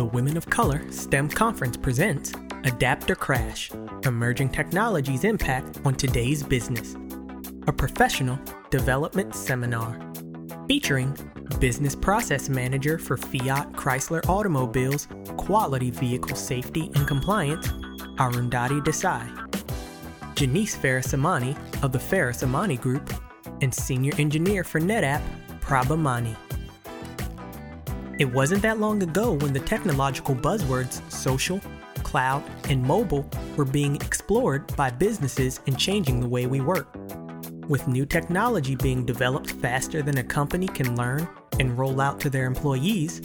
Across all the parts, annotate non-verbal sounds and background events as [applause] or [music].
The Women of Color STEM Conference presents Adapt or Crash Emerging Technologies Impact on Today's Business, a professional development seminar featuring Business Process Manager for Fiat Chrysler Automobiles Quality Vehicle Safety and Compliance, Arundhati Desai, Janice Farasamani of the Farasamani Group, and Senior Engineer for NetApp, Prabha Mani. It wasn't that long ago when the technological buzzwords social, cloud, and mobile were being explored by businesses and changing the way we work. With new technology being developed faster than a company can learn and roll out to their employees,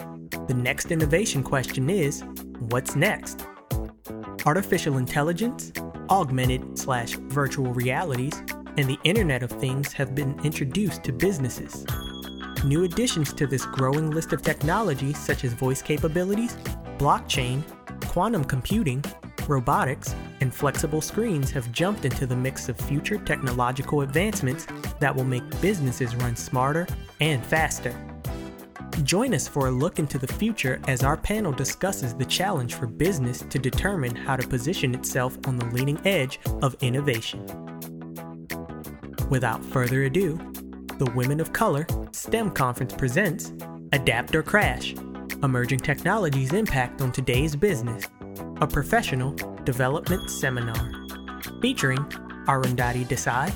the next innovation question is what's next? Artificial intelligence, augmented slash virtual realities, and the Internet of Things have been introduced to businesses. New additions to this growing list of technologies, such as voice capabilities, blockchain, quantum computing, robotics, and flexible screens, have jumped into the mix of future technological advancements that will make businesses run smarter and faster. Join us for a look into the future as our panel discusses the challenge for business to determine how to position itself on the leading edge of innovation. Without further ado, the Women of Color STEM Conference presents Adapt or Crash Emerging Technologies Impact on Today's Business, a professional development seminar featuring Arundhati Desai,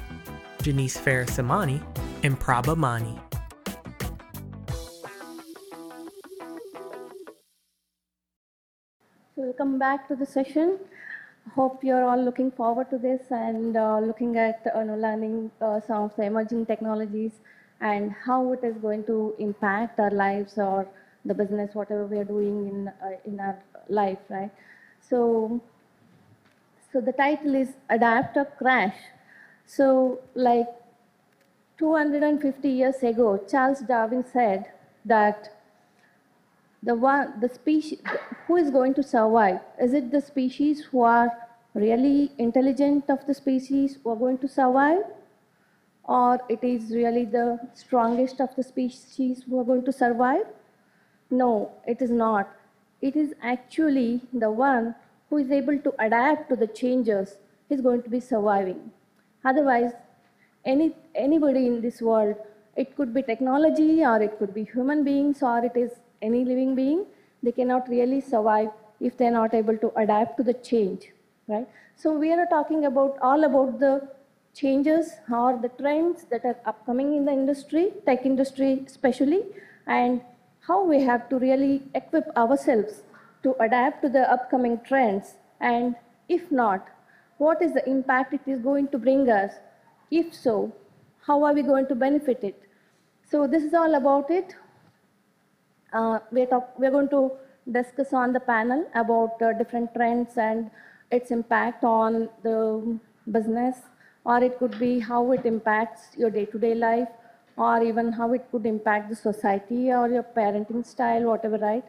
Janice Farasamani, and Prabha Mani. Welcome back to the session. Hope you're all looking forward to this and uh, looking at uh, know, learning uh, some of the emerging technologies and how it is going to impact our lives or the business, whatever we are doing in uh, in our life, right? So, so the title is Adapt or Crash. So, like 250 years ago, Charles Darwin said that the one the species who is going to survive? Is it the species who are really intelligent of the species who are going to survive? Or it is really the strongest of the species who are going to survive? No it is not. It is actually the one who is able to adapt to the changes is going to be surviving. Otherwise any anybody in this world it could be technology or it could be human beings or it is any living being, they cannot really survive if they're not able to adapt to the change, right? So we are talking about all about the changes or the trends that are upcoming in the industry, tech industry especially, and how we have to really equip ourselves to adapt to the upcoming trends. And if not, what is the impact it is going to bring us? If so, how are we going to benefit it? So this is all about it. Uh, we're, talk, we're going to discuss on the panel about uh, different trends and its impact on the business, or it could be how it impacts your day-to-day life, or even how it could impact the society or your parenting style, whatever, right?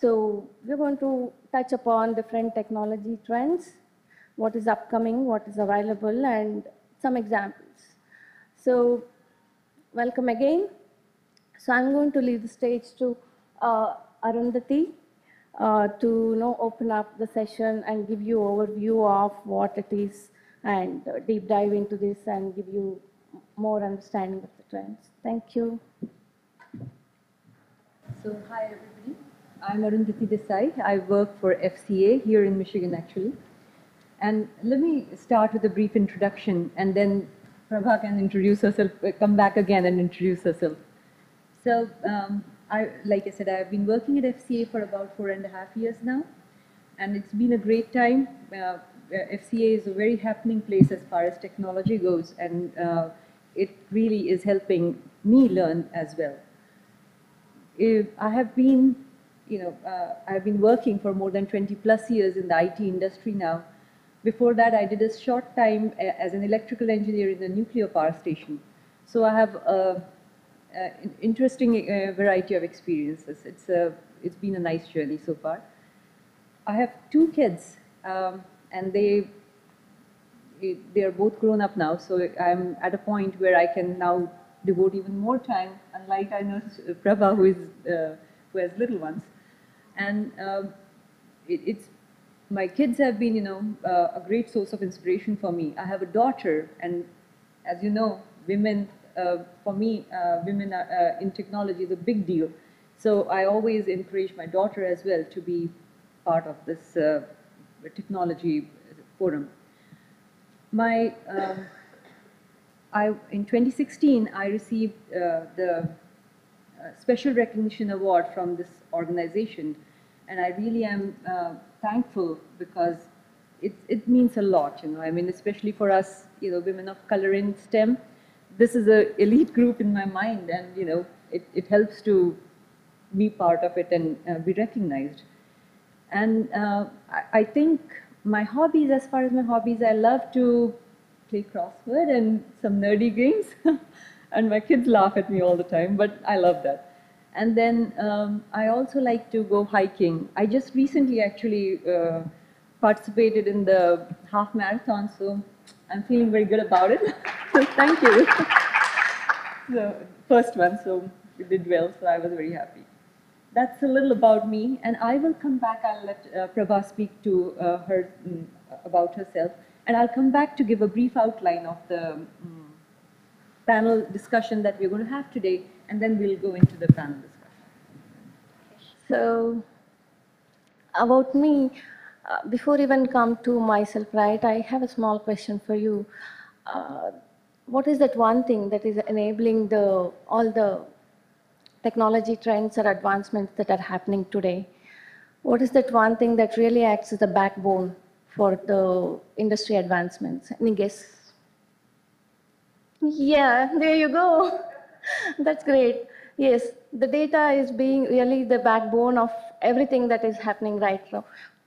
So we're going to touch upon different technology trends, what is upcoming, what is available, and some examples. So welcome again. So I'm going to leave the stage to uh, Arundhati uh, to you know, open up the session and give you overview of what it is and deep dive into this and give you more understanding of the trends. Thank you. So hi everybody, I'm Arundhati Desai. I work for FCA here in Michigan actually. And let me start with a brief introduction and then Prabha can introduce herself, come back again and introduce herself. So um, I, like I said, I've been working at FCA for about four and a half years now, and it's been a great time. Uh, FCA is a very happening place as far as technology goes, and uh, it really is helping me learn as well. If I have been, you know, uh, I've been working for more than 20 plus years in the IT industry now. Before that, I did a short time uh, as an electrical engineer in a nuclear power station. So I have a uh, interesting uh, variety of experiences. It's, a, it's been a nice journey so far. I have two kids, um, and they they are both grown up now, so I'm at a point where I can now devote even more time, unlike I know [laughs] Prabha, who, is, uh, who has little ones. And um, it, it's my kids have been, you know, uh, a great source of inspiration for me. I have a daughter, and as you know, women, for me, uh, women are, uh, in technology is a big deal. So I always encourage my daughter as well to be part of this uh, technology forum. My, um, I, in 2016, I received uh, the uh, special recognition award from this organization, and I really am uh, thankful because it, it means a lot, you know. I mean, especially for us, you know, women of color in STEM, this is a elite group in my mind, and you know, it, it helps to be part of it and uh, be recognized. And uh, I, I think my hobbies, as far as my hobbies, I love to play crossword and some nerdy games. [laughs] and my kids laugh at me all the time, but I love that. And then um, I also like to go hiking. I just recently actually uh, participated in the half marathon, so I'm feeling very good about it. so [laughs] thank you. the first one, so we did well, so I was very happy. That's a little about me, and I will come back. I'll let uh, Prabha speak to uh, her mm, about herself, and I'll come back to give a brief outline of the mm, panel discussion that we're going to have today, and then we'll go into the panel discussion. So, about me, uh, before even come to myself, right, I have a small question for you. Uh, what is that one thing that is enabling the all the technology trends or advancements that are happening today? What is that one thing that really acts as the backbone for the industry advancements? Any guess? Yeah, there you go. [laughs] That's great. Yes, the data is being really the backbone of everything that is happening right now.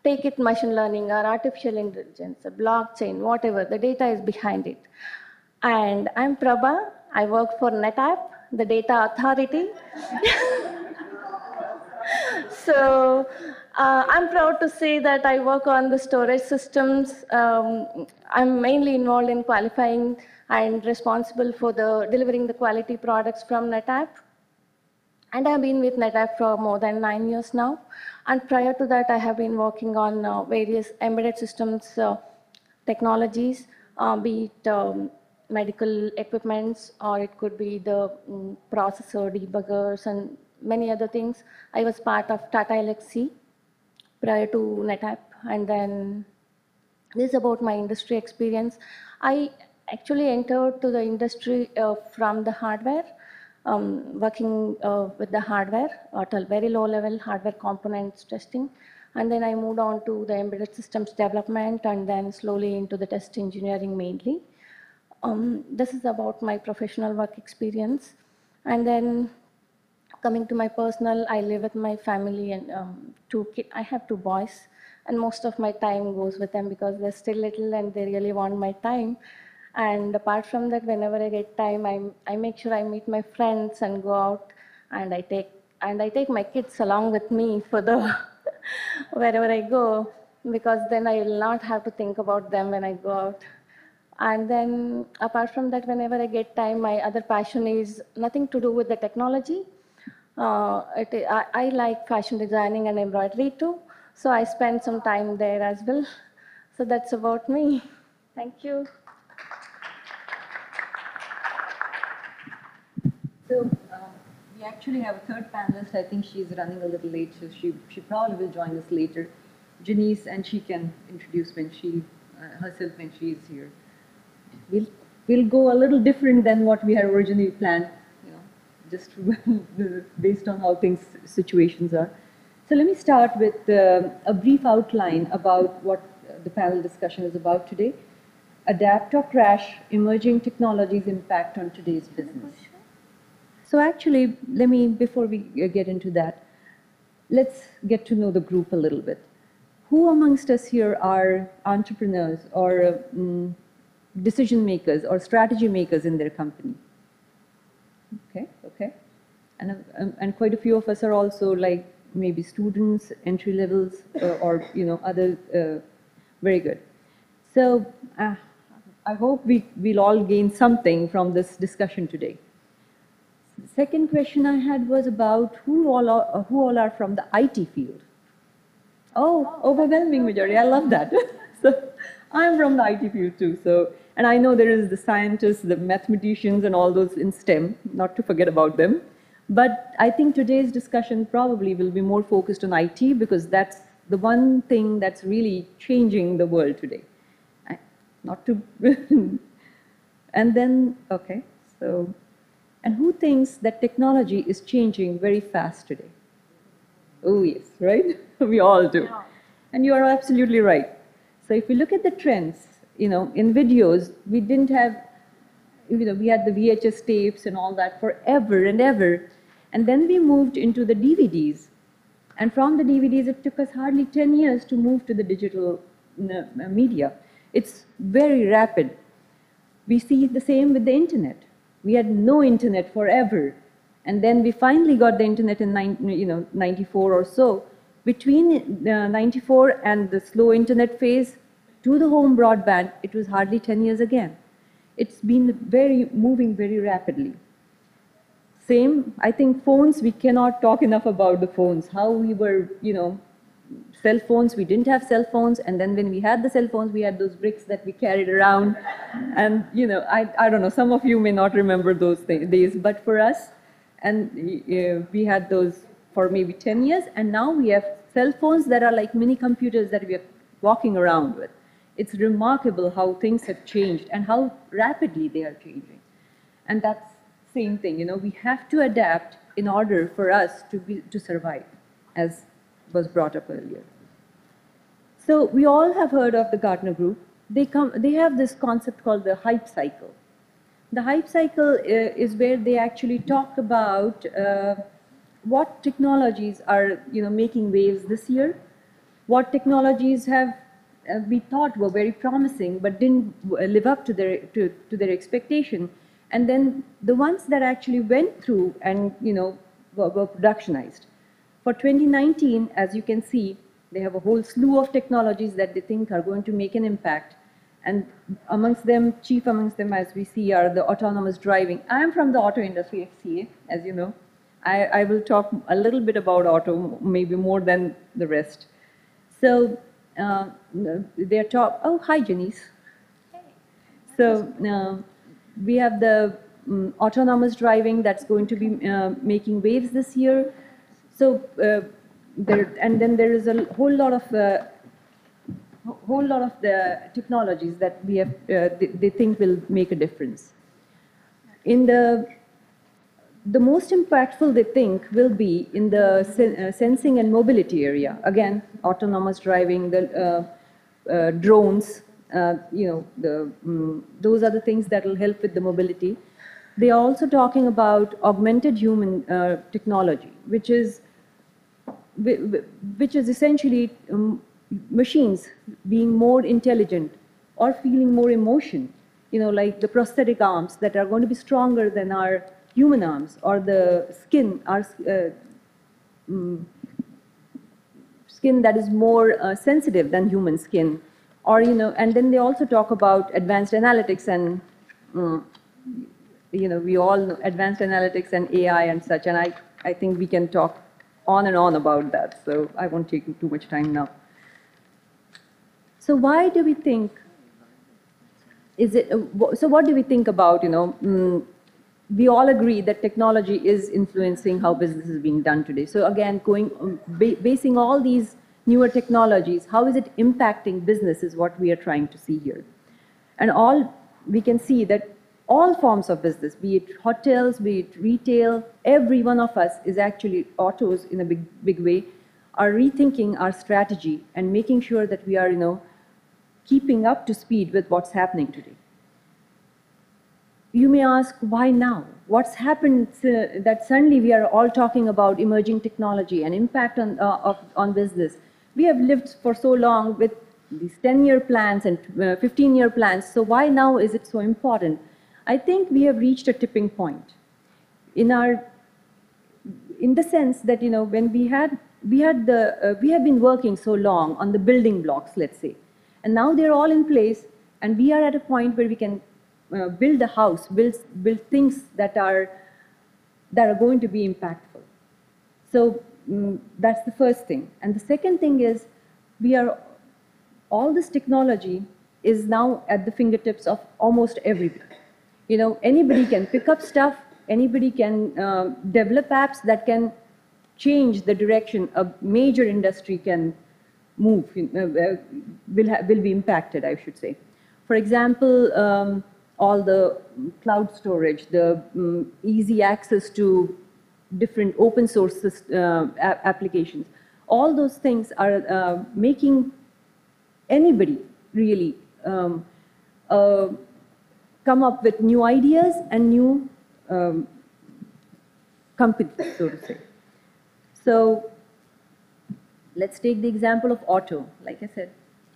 Take it machine learning or artificial intelligence, or blockchain, whatever, the data is behind it. And I'm Prabha. I work for NetApp, the data authority. [laughs] so uh, I'm proud to say that I work on the storage systems. Um, I'm mainly involved in qualifying and responsible for the delivering the quality products from NetApp. And I've been with NetApp for more than nine years now. And prior to that, I have been working on uh, various embedded systems uh, technologies, uh, be it um, medical equipments or it could be the um, processor debuggers and many other things. I was part of Tata Elxsi prior to NetApp and then this is about my industry experience. I actually entered to the industry uh, from the hardware, um, working uh, with the hardware at a very low level hardware components testing. And then I moved on to the embedded systems development and then slowly into the test engineering mainly. Um, this is about my professional work experience. And then coming to my personal, I live with my family and um, two kids. I have two boys, and most of my time goes with them because they're still little and they really want my time. And apart from that, whenever I get time, I, I make sure I meet my friends and go out, and I take and I take my kids along with me for the [laughs] wherever I go because then I will not have to think about them when I go out. And then apart from that, whenever I get time, my other passion is nothing to do with the technology. Uh, it, I, I like fashion designing and embroidery too, so I spend some time there as well. So that's about me. Thank you. So um, we actually have a third panelist. I think she's running a little late, so she, she probably will join us later. Janice, and she can introduce when she uh, herself when she is here. We'll we'll go a little different than what we had originally planned, you know, just [laughs] based on how things situations are. So let me start with uh, a brief outline about what the panel discussion is about today. Adapt or crash, emerging technologies impact on today's business. So actually, let me, before we get into that, let's get to know the group a little bit. Who amongst us here are entrepreneurs or um, decision makers or strategy makers in their company? Okay, okay. And, um, and quite a few of us are also like maybe students, entry levels, uh, or, you know, other, uh, very good. So uh, I hope we, we'll all gain something from this discussion today. The second question I had was about who all are, who all are from the IT field. Oh, overwhelming majority. I love that. [laughs] so I'm from the IT field too. So, and I know there is the scientists, the mathematicians, and all those in STEM. Not to forget about them. But I think today's discussion probably will be more focused on IT because that's the one thing that's really changing the world today. I, not to, [laughs] and then okay, so, and who thinks that technology is changing very fast today? Oh, yes, right? [laughs] we all do. And you are absolutely right. So if we look at the trends, you know, in videos, we didn't have, you know, we had the VHS tapes and all that forever and ever. And then we moved into the DVDs. And from the DVDs, it took us hardly 10 years to move to the digital media. It's very rapid. We see the same with the internet. We had no internet forever. And then we finally got the internet in you know, 94 or so. Between uh, 94 and the slow internet phase to the home broadband, it was hardly 10 years again. It's been very moving very rapidly. Same, I think phones, we cannot talk enough about the phones, how we were, you know, cell phones, we didn't have cell phones, and then when we had the cell phones, we had those bricks that we carried around. And, you know, I, I don't know, some of you may not remember those days, but for us, and uh, we had those for maybe 10 years, and now we have cell phones that are like mini computers that we are walking around with. It's remarkable how things have changed and how rapidly they are changing. And that's same thing, you know, we have to adapt in order for us to, be, to survive, as was brought up earlier. So we all have heard of the Gartner Group. They, come, they have this concept called the hype cycle. The hype cycle uh, is where they actually talk about uh, what technologies are you know, making waves this year, what technologies have uh, we thought were very promising but didn't uh, live up to their, to, to their expectation, and then the ones that actually went through and you know, were, were productionized. For 2019, as you can see, they have a whole slew of technologies that they think are going to make an impact and amongst them, chief amongst them, as we see, are the autonomous driving. I'm from the auto industry, FCA, as you know. I, I will talk a little bit about auto, maybe more than the rest. So uh, they're talk. Oh, hi, Janice. Hey. So uh, we have the um, autonomous driving that's going to be uh, making waves this year. So uh, there, and then there is a whole lot of uh, whole lot of the technologies that we have, uh, they, they, think will make a difference. In the, the most impactful they think will be in the sen uh, sensing and mobility area. Again, autonomous driving, the uh, uh drones, you know, the, um, those are the things that will help with the mobility. They are also talking about augmented human technology, which is which is essentially um, machines being more intelligent or feeling more emotion, you know, like the prosthetic arms that are going to be stronger than our human arms, or the skin, our uh, mm, skin that is more uh, sensitive than human skin, or you know, and then they also talk about advanced analytics and. Mm, you know, we all know advanced analytics and AI and such, and I, I think we can talk on and on about that. So I won't take too much time now. So why do we think, is it, so what do we think about, you know, mm, we all agree that technology is influencing how business is being done today. So again, going, basing all these newer technologies, how is it impacting business is what we are trying to see here. And all, we can see that all forms of business, be it hotels, be it retail, every one of us is actually autos in a big, big way, are rethinking our strategy and making sure that we are, you know, keeping up to speed with what's happening today. You may ask, why now? What's happened that suddenly we are all talking about emerging technology and impact on, uh, of, on business? We have lived for so long with these 10-year plans and 15-year uh, plans, so why now is it so important? I think we have reached a tipping point in our, in the sense that, you know, when we had, we had the, uh, we have been working so long on the building blocks, let's say, and now they're all in place, and we are at a point where we can uh, build a house, build, build things that are, that are going to be impactful. So um, that's the first thing. And the second thing is, we are, all this technology is now at the fingertips of almost everybody. You know, anybody can pick up stuff, anybody can uh, develop apps that can change the direction a major industry can move, uh, will, will be impacted, I should say. For example, um, all the cloud storage, the um, easy access to different open source uh, applications, all those things are uh, making anybody really um, come up with new ideas and new um, companies, so to say. So let's take the example of auto. Like I said,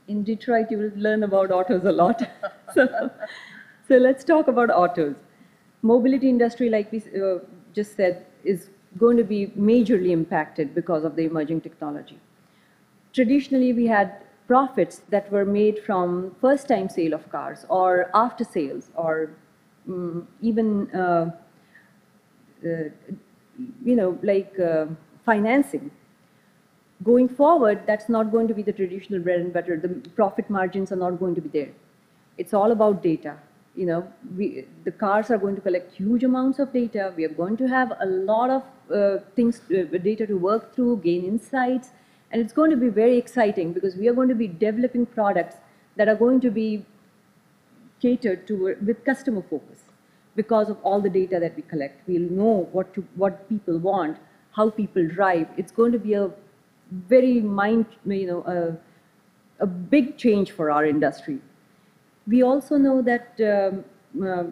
in Detroit, you will learn about autos a lot. [laughs] so, so let's talk about autos. Mobility industry, like we uh, just said, is going to be majorly impacted because of the emerging technology. Traditionally, we had profits that were made from first-time sale of cars or after sales or um, even, uh, uh, you know, like uh, financing. Going forward, that's not going to be the traditional bread and butter. The profit margins are not going to be there. It's all about data. You know, we, the cars are going to collect huge amounts of data. We are going to have a lot of uh, things, uh, data to work through, gain insights, and it's going to be very exciting because we are going to be developing products that are going to be catered to with customer focus because of all the data that we collect. We'll know what to, what people want, how people drive. It's going to be a very mind, you know, a, a big change for our industry. We also know that um, uh,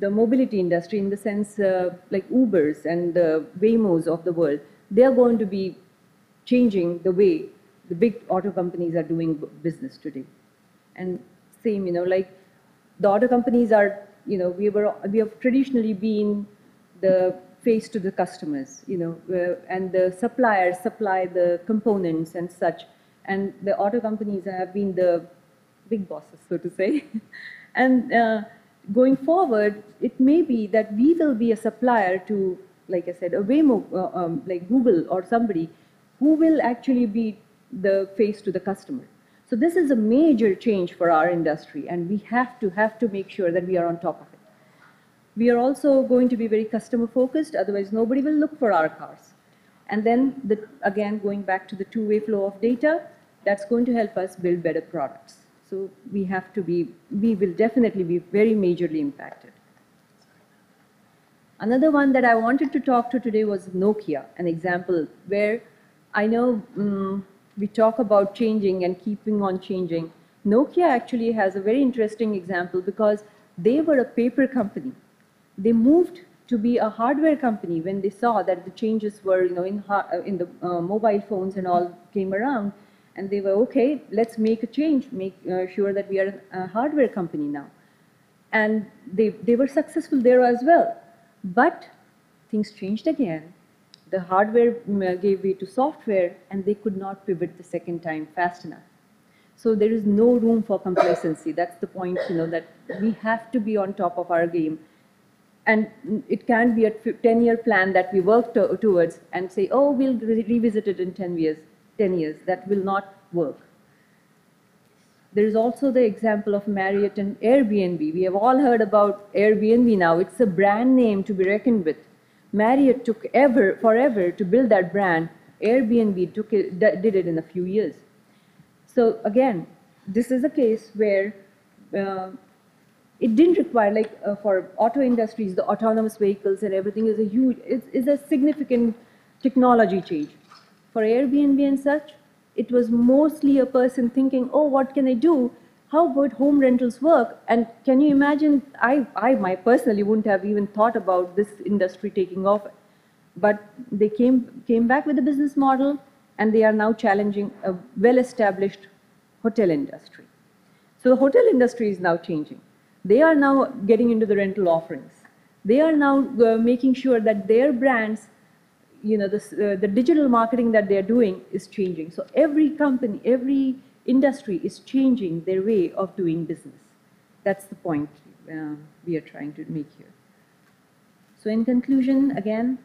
the mobility industry, in the sense uh, like Ubers and the Waymos of the world, they are going to be changing the way the big auto companies are doing business today. And same, you know, like the auto companies are, you know, we were we have traditionally been the face to the customers, you know, and the suppliers supply the components and such. And the auto companies have been the big bosses, so to say. [laughs] and uh, going forward, it may be that we will be a supplier to, like I said, a Waymo, uh, um, like Google or somebody, who will actually be the face to the customer. So this is a major change for our industry, and we have to have to make sure that we are on top of it. We are also going to be very customer focused, otherwise nobody will look for our cars. And then, the, again, going back to the two-way flow of data, that's going to help us build better products. So we have to be, we will definitely be very majorly impacted. Another one that I wanted to talk to today was Nokia, an example where I know um, we talk about changing and keeping on changing. Nokia actually has a very interesting example because they were a paper company they moved to be a hardware company when they saw that the changes were, you know, in, in the uh, mobile phones and all came around. And they were, okay, let's make a change, make uh, sure that we are a hardware company now. And they, they were successful there as well. But things changed again. The hardware mm, gave way to software, and they could not pivot the second time fast enough. So there is no room for complacency. That's the point, you know, that we have to be on top of our game and it can't be a 10 year plan that we work to, towards and say, oh, we'll re revisit it in 10 years, 10 years. That will not work. There is also the example of Marriott and Airbnb. We have all heard about Airbnb now. It's a brand name to be reckoned with. Marriott took ever, forever to build that brand. Airbnb took it, did it in a few years. So again, this is a case where uh, it didn't require, like uh, for auto industries, the autonomous vehicles and everything is a huge, is a significant technology change. For Airbnb and such, it was mostly a person thinking, oh, what can I do? How would home rentals work? And can you imagine, I, I my personally wouldn't have even thought about this industry taking off. But they came, came back with a business model and they are now challenging a well-established hotel industry. So the hotel industry is now changing. They are now getting into the rental offerings. They are now uh, making sure that their brands, you know, uh, the digital marketing that they're doing is changing. So every company, every industry is changing their way of doing business. That's the point uh, we are trying to make here. So in conclusion, again,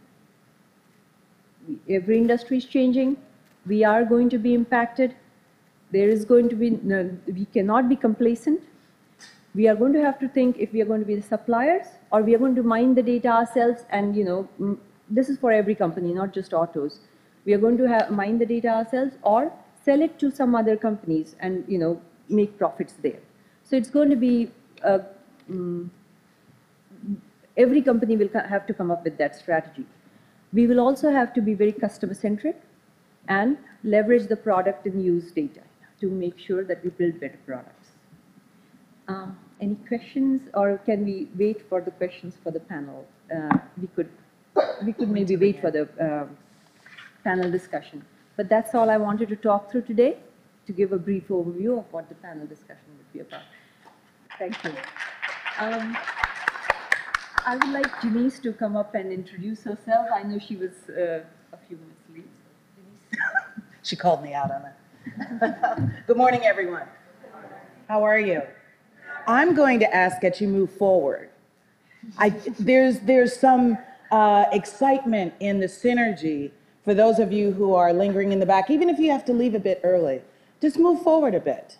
every industry is changing. We are going to be impacted. There is going to be, no, we cannot be complacent. We are going to have to think if we are going to be the suppliers or we are going to mine the data ourselves and, you know, mm, this is for every company, not just autos. We are going to have, mine the data ourselves or sell it to some other companies and, you know, make profits there. So it's going to be, uh, mm, every company will have to come up with that strategy. We will also have to be very customer centric and leverage the product and use data to make sure that we build better products. Um, Any questions, or can we wait for the questions for the panel? Uh, We could, we could maybe wait for the um, panel discussion. But that's all I wanted to talk through today, to give a brief overview of what the panel discussion would be about. Thank you. Um, I would like Denise to come up and introduce herself. I know she was uh, a few minutes late. [laughs] She called me out on it. [laughs] Good morning, everyone. How are you? I'm going to ask that you move forward. I, there's, there's some uh, excitement in the synergy for those of you who are lingering in the back, even if you have to leave a bit early. Just move forward a bit.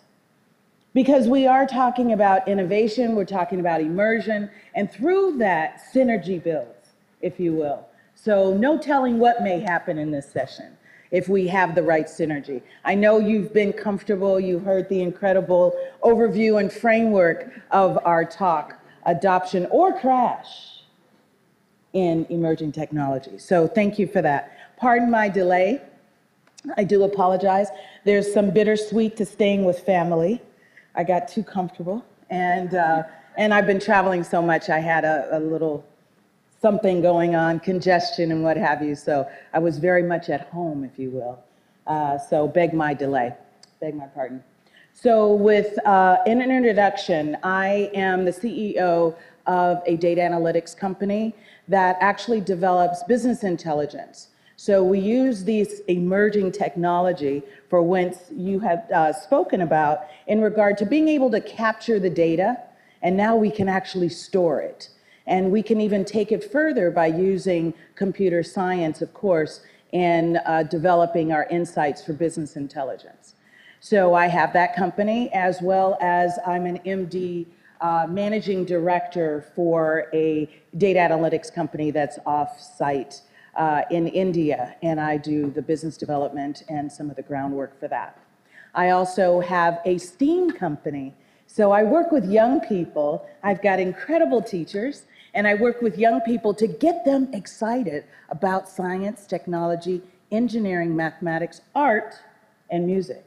Because we are talking about innovation, we're talking about immersion, and through that, synergy builds, if you will. So, no telling what may happen in this session if we have the right synergy. I know you've been comfortable, you heard the incredible overview and framework of our talk adoption or crash in emerging technology. So, thank you for that. Pardon my delay. I do apologize. There's some bittersweet to staying with family. I got too comfortable, and uh, and I've been traveling so much. I had a, a little something going on, congestion and what have you. So I was very much at home, if you will. Uh, so beg my delay, beg my pardon. So with uh, in an introduction, I am the CEO of a data analytics company that actually develops business intelligence. So we use these emerging technology for whence you have uh, spoken about in regard to being able to capture the data, and now we can actually store it. And we can even take it further by using computer science, of course, in uh, developing our insights for business intelligence. So I have that company as well as I'm an MD uh, managing director for a data analytics company that's off site uh, in India, and I do the business development and some of the groundwork for that. I also have a STEAM company. So I work with young people. I've got incredible teachers, and I work with young people to get them excited about science, technology, engineering, mathematics, art, and music.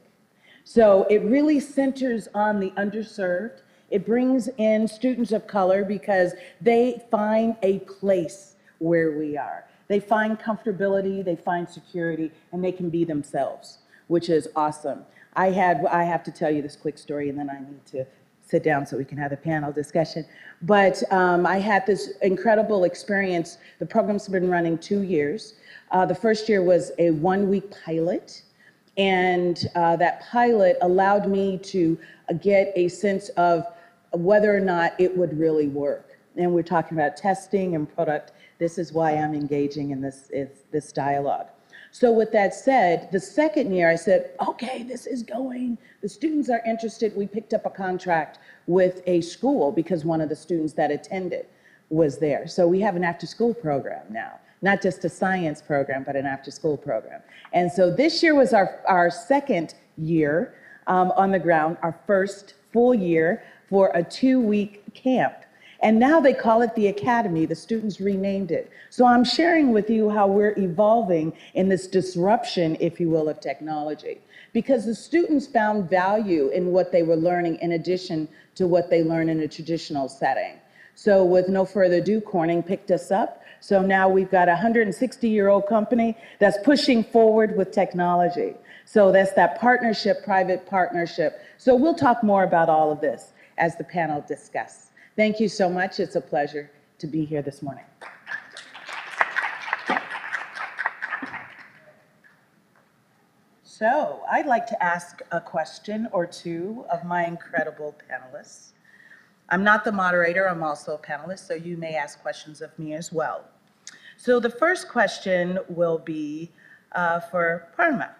So it really centers on the underserved. It brings in students of color because they find a place where we are. They find comfortability, they find security, and they can be themselves, which is awesome. I had, I have to tell you this quick story, and then I need to sit down so we can have a panel discussion. But um, I had this incredible experience. The program's been running two years. Uh, the first year was a one week pilot, and uh, that pilot allowed me to get a sense of whether or not it would really work. And we're talking about testing and product this is why I'm engaging in this, this dialogue. So with that said, the second year I said, okay, this is going. The students are interested. We picked up a contract with a school because one of the students that attended was there. So we have an after school program now, not just a science program, but an after school program. And so this year was our, our second year um, on the ground, our first full year for a two week camp. And now they call it the Academy. The students renamed it. So I'm sharing with you how we're evolving in this disruption, if you will, of technology. Because the students found value in what they were learning in addition to what they learn in a traditional setting. So with no further ado, Corning picked us up. So now we've got a 160 year old company that's pushing forward with technology. So that's that partnership, private partnership. So we'll talk more about all of this as the panel discusses. Thank you so much. It's a pleasure to be here this morning. So, I'd like to ask a question or two of my incredible panelists. I'm not the moderator, I'm also a panelist, so you may ask questions of me as well. So, the first question will be uh, for Prabha.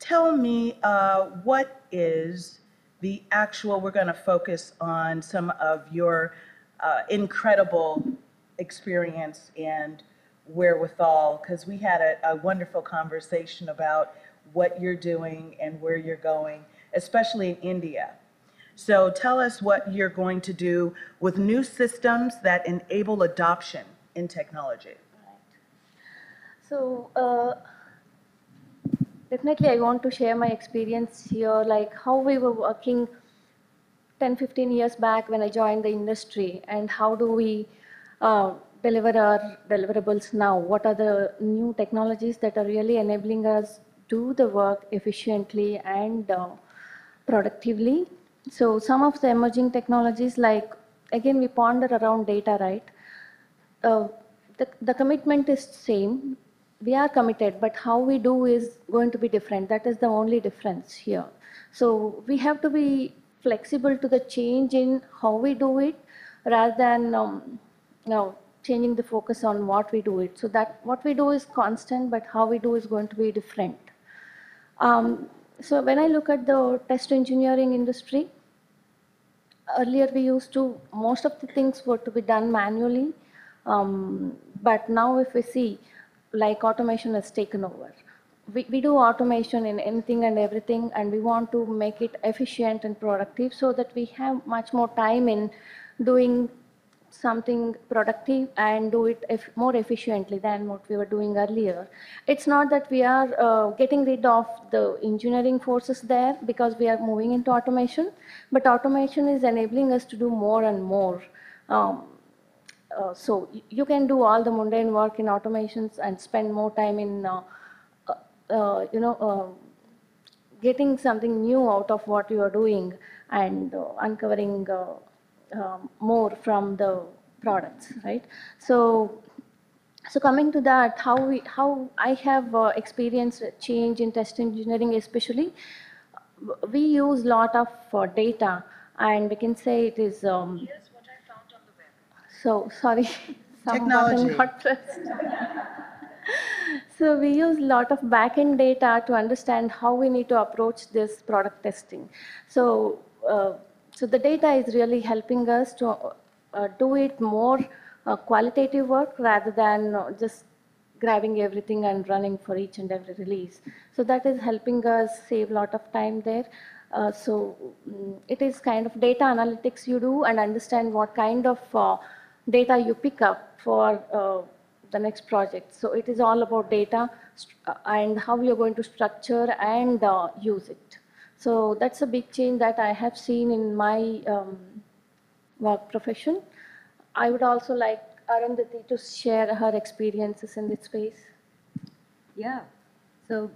tell me uh, what is the actual, we're going to focus on some of your uh, incredible experience and wherewithal, because we had a, a wonderful conversation about what you're doing and where you're going, especially in India. So tell us what you're going to do with new systems that enable adoption in technology. Right. So uh, definitely I want to share my experience here, like how we were working 10, 15 years back when I joined the industry and how do we uh, deliver our deliverables now? What are the new technologies that are really enabling us to do the work efficiently and uh, productively? So some of the emerging technologies like, again, we ponder around data, right? Uh, the, the commitment is same. We are committed, but how we do is going to be different. That is the only difference here. So we have to be flexible to the change in how we do it rather than um, you know, changing the focus on what we do it. So that what we do is constant, but how we do is going to be different. Um, so when I look at the test engineering industry, earlier we used to, most of the things were to be done manually. Um, but now if we see, like automation has taken over. We, we do automation in anything and everything, and we want to make it efficient and productive so that we have much more time in doing something productive and do it more efficiently than what we were doing earlier. It's not that we are uh, getting rid of the engineering forces there because we are moving into automation, but automation is enabling us to do more and more. Um, uh, so you can do all the mundane work in automations and spend more time in, uh, uh, uh, you know, uh, getting something new out of what you are doing and uh, uncovering more from the products, right? So, so coming to that, how we, how I have experienced change in test engineering, especially, we use lot of data, and we can say it is. Um, so sorry, [laughs] some Technology. So we use a lot of backend data to understand how we need to approach this product testing. So, uh, so the data is really helping us to uh, do it more uh, qualitative work rather than uh, just grabbing everything and running for each and every release. So that is helping us save a lot of time there. Uh, so mm, it is kind of data analytics you do and understand what kind of uh, data you pick up for uh, the next project. So it is all about data uh, and how you're going to structure and uh, use it. So that's a big change that I have seen in my um, work profession. I would also like Arundhati to share her experiences in this space. Yeah. So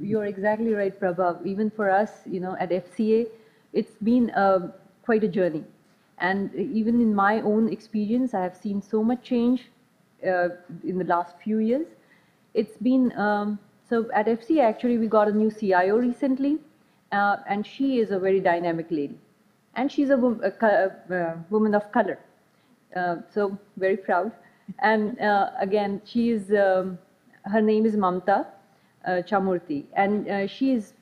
you're exactly right, Prabha. Even for us, you know, at FCA, it's been uh, quite a journey. And even in my own experience, I have seen so much change uh, in the last few years. It's been, um, so at FC actually, we got a new CIO recently, uh, and she is a very dynamic lady. And she's a, a, uh, woman of color. Uh, so very proud. And uh, again, she is, um, her name is Mamta uh, Chamarthi, and uh, she is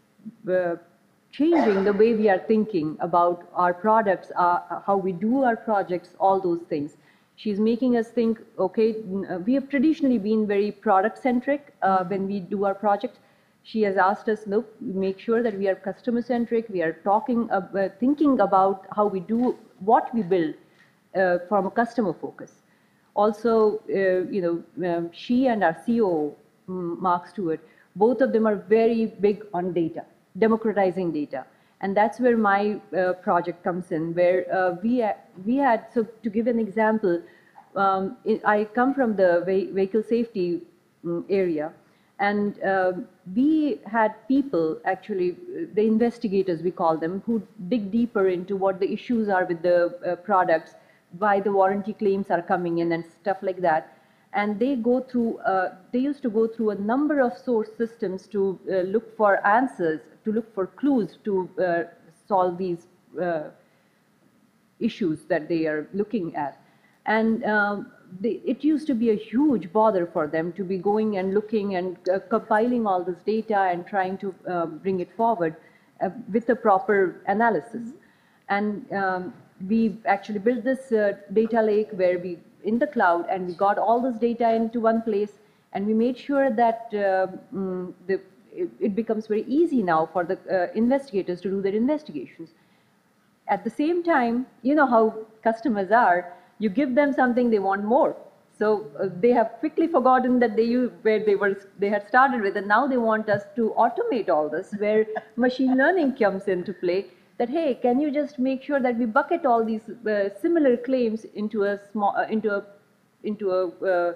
changing the way we are thinking about our products, uh, how we do our projects, all those things. She's making us think, okay, uh, we have traditionally been very product centric uh, when we do our projects. She has asked us, look, make sure that we are customer centric, we are talking, uh, thinking about how we do what we build uh, from a customer focus. Also, uh, you know, um, she and our CEO, Mark Stewart, both of them are very big on data, democratizing data. And that's where my uh, project comes in, where uh, we, we had, so to give an example, um, I come from the vehicle safety mm, area, and um we had people, actually, uh, the investigators, we call them, who dig deeper into what the issues are with the uh, products, why the warranty claims are coming in, and stuff like that. And they go through, uh, they used to go through a number of source systems to uh, look for answers, to look for clues to uh, solve these uh, issues that they are looking at. And um, they, it used to be a huge bother for them to be going and looking and uh, compiling all this data and trying to uh, bring it forward uh, with a proper analysis. And um, we actually built this uh, data lake where we in the cloud and we got all this data into one place and we made sure that mm, the, it, it becomes very easy now for the uh, investigators to do their investigations. At the same time, you know how customers are, you give them something, they want more. So uh, they have quickly forgotten that they use, where they were they had started with, and now they want us to automate all this, where [laughs] machine learning comes into play. That hey, can you just make sure that we bucket all these uh, similar claims into a small uh, into a into a uh,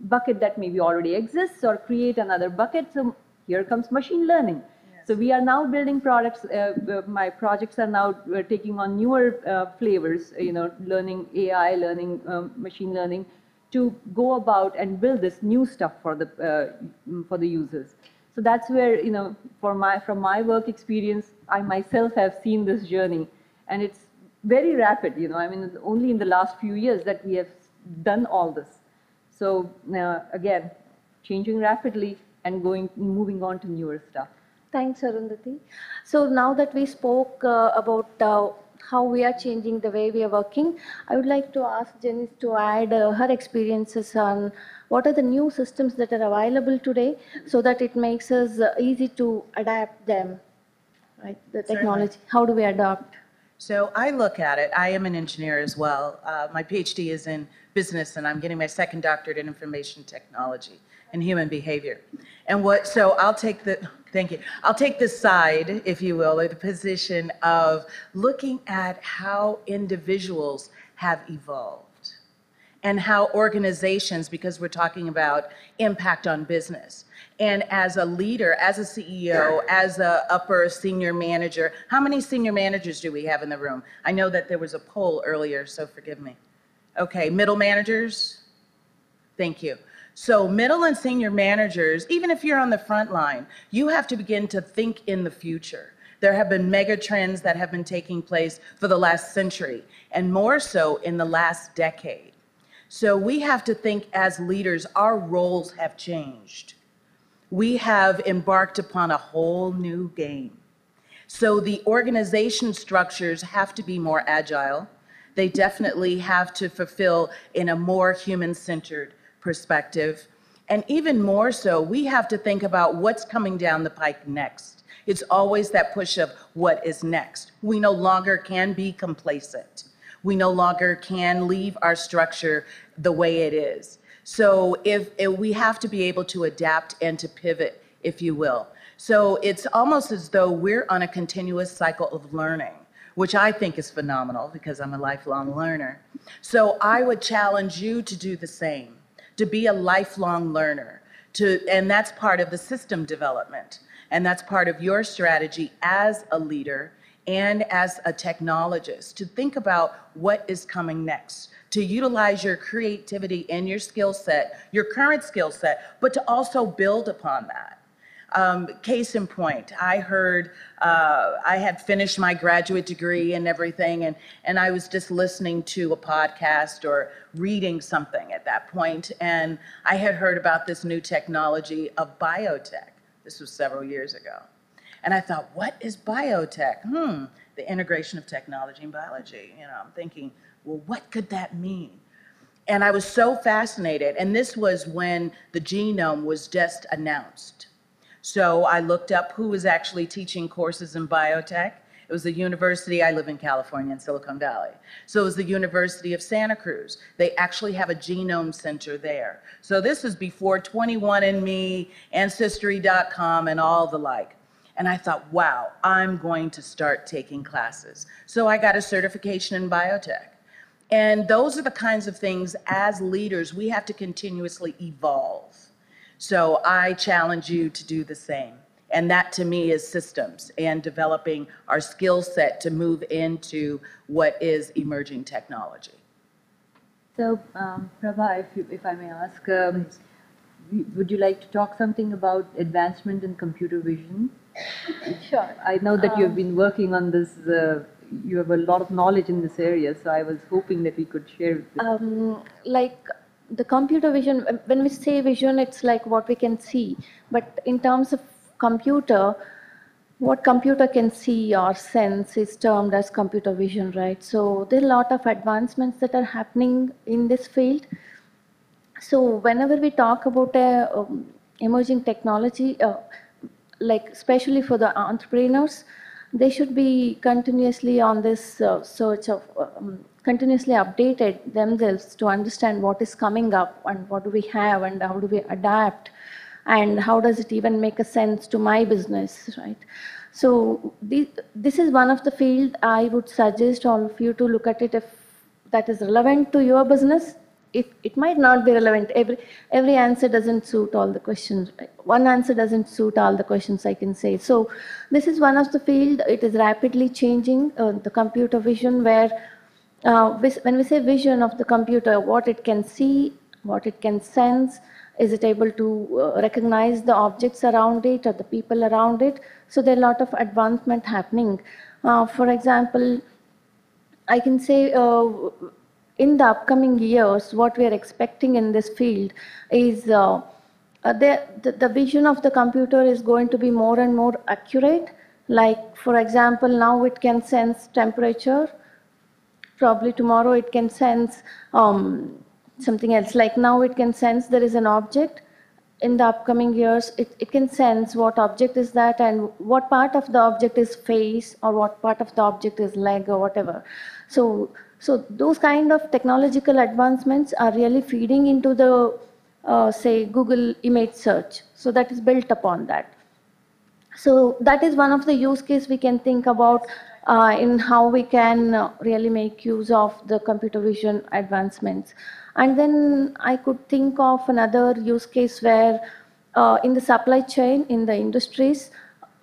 bucket that maybe already exists, or create another bucket? So here comes machine learning. So we are now building products. Uh, uh, my projects are now uh, taking on newer uh, flavors. You know, learning AI, learning um, machine learning, to go about and build this new stuff for the uh, for the users. So that's where you know, for my from my work experience, I myself have seen this journey, and it's very rapid. You know, I mean, only in the last few years that we have done all this. So uh, again, changing rapidly and going moving on to newer stuff. Thanks, Arundhati. So now that we spoke uh, about uh, how we are changing the way we are working, I would like to ask Janice to add uh, her experiences on what are the new systems that are available today so that it makes us uh, easy to adapt them, right? The technology, how do we adopt? So I look at it, I am an engineer as well. Uh, my PhD is in business, and I'm getting my second doctorate in information technology and human behavior. And what, so I'll take the, thank you, I'll take the side, if you will, or the position of looking at how individuals have evolved and how organizations, because we're talking about impact on business. And as a leader, as a CEO, as a upper senior manager, how many senior managers do we have in the room? I know that there was a poll earlier, so forgive me. Okay, middle managers? Thank you. So middle and senior managers, even if you're on the front line, you have to begin to think in the future. There have been mega trends that have been taking place for the last century, and more so in the last decade. So we have to think as leaders, our roles have changed. We have embarked upon a whole new game. So the organization structures have to be more agile. They definitely have to fulfill in a more human-centered perspective. And even more so, we have to think about what's coming down the pike next. It's always that push of what is next. We no longer can be complacent. We no longer can leave our structure the way it is. So if, if we have to be able to adapt and to pivot, if you will. So it's almost as though we're on a continuous cycle of learning which I think is phenomenal because I'm a lifelong learner. So I would challenge you to do the same to be a lifelong learner. To, and that's part of the system development. And that's part of your strategy as a leader and as a technologist to think about what is coming next, to utilize your creativity and your skill set, your current skill set, but to also build upon that. Um, case in point, I heard uh, I had finished my graduate degree and everything, and, and I was just listening to a podcast or reading something at that point, and I had heard about this new technology of biotech. This was several years ago. And I thought, what is biotech? Hmm, the integration of technology and biology. You know, I'm thinking, well, what could that mean? And I was so fascinated, and this was when the genome was just announced. So I looked up who was actually teaching courses in biotech. It was the university, I live in California in Silicon Valley. So it was the University of Santa Cruz. They actually have a genome center there. So this is before 21andMe, Ancestry.com, and all the like. And I thought, wow, I'm going to start taking classes. So I got a certification in biotech. And those are the kinds of things as leaders we have to continuously evolve. So I challenge you to do the same. And that to me is systems and developing our skill set to move into what is emerging technology. So, um, Prabha, if, you, if I may ask, um, would you like to talk something about advancement in computer vision? [laughs] Sure. I know that you've been working on this, uh, you have a lot of knowledge in this area, so I was hoping that we could share this. Um, like the computer vision, when we say vision, it's like what we can see. But in terms of computer, what computer can see or sense is termed as computer vision, right? So there are a lot of advancements that are happening in this field. So whenever we talk about a um, emerging technology, uh, like especially for the entrepreneurs, they should be continuously on this uh, search of um, continuously updated themselves to understand what is coming up and what do we have and how do we adapt and how does it even make a sense to my business right so this is one of the field i would suggest all of you to look at it if that is relevant to your business it, it might not be relevant. Every, every answer doesn't suit all the questions. One answer doesn't suit all the questions I can say. So this is one of the field, it is rapidly changing, uh, the computer vision where uh, when we say vision of the computer, what it can see, what it can sense, is it able to uh, recognize the objects around it or the people around it? So there are a lot of advancement happening. Uh, for example, I can say uh, in the upcoming years, what we are expecting in this field is uh, uh, the, the, the vision of the computer is going to be more and more accurate. Like, for example, now it can sense temperature. Probably tomorrow it can sense um, something else. Like now it can sense there is an object. In the upcoming years, it, it can sense what object is that and what part of the object is face or what part of the object is leg or whatever. So so those kind of technological advancements are really feeding into the, uh, say, Google image search. So that is built upon that. So that is one of the use case we can think about uh, in how we can really make use of the computer vision advancements. And then I could think of another use case where uh, in the supply chain, in the industries,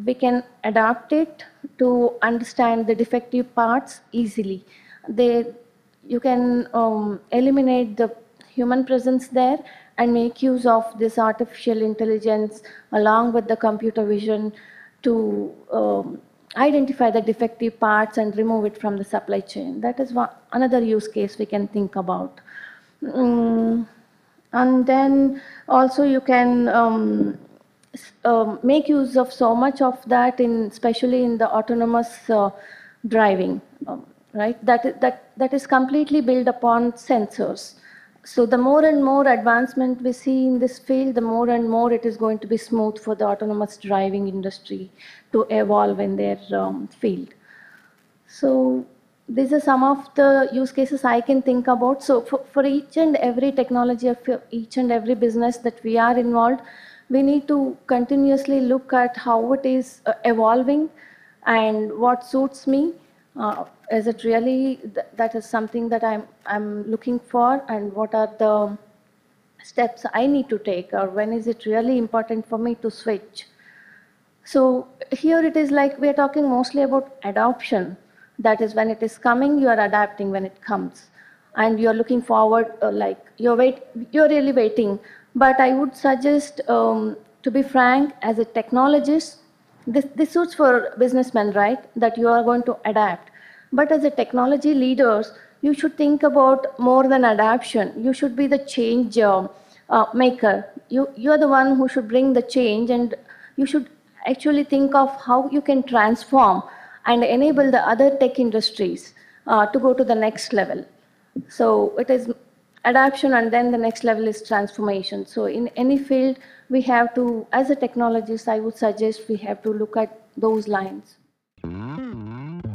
we can adapt it to understand the defective parts easily they you can um, eliminate the human presence there and make use of this artificial intelligence along with the computer vision to um, identify the defective parts and remove it from the supply chain. That is one, another use case we can think about. Mm, and then also you can um, um, make use of so much of that in especially in the autonomous uh, driving. Um, right? That, that, that is completely built upon sensors. So the more and more advancement we see in this field, the more and more it is going to be smooth for the autonomous driving industry to evolve in their um, field. So these are some of the use cases I can think about. So for, for each and every technology of each and every business that we are involved, we need to continuously look at how it is uh, evolving and what suits me uh, is it really th that is something that I'm, I'm looking for and what are the steps I need to take or when is it really important for me to switch? So here it is like we are talking mostly about adoption. That is when it is coming, you are adapting when it comes. And you're looking forward, uh, like you're, wait, you're really waiting. But I would suggest, um, to be frank, as a technologist, this, this suits for businessmen, right? That you are going to adapt. But as a technology leaders, you should think about more than adaptation. You should be the change uh, uh, maker. You, you are the one who should bring the change and you should actually think of how you can transform and enable the other tech industries uh, to go to the next level. So it is adaptation and then the next level is transformation. So in any field, we have to, as a technologist, I would suggest we have to look at those lines.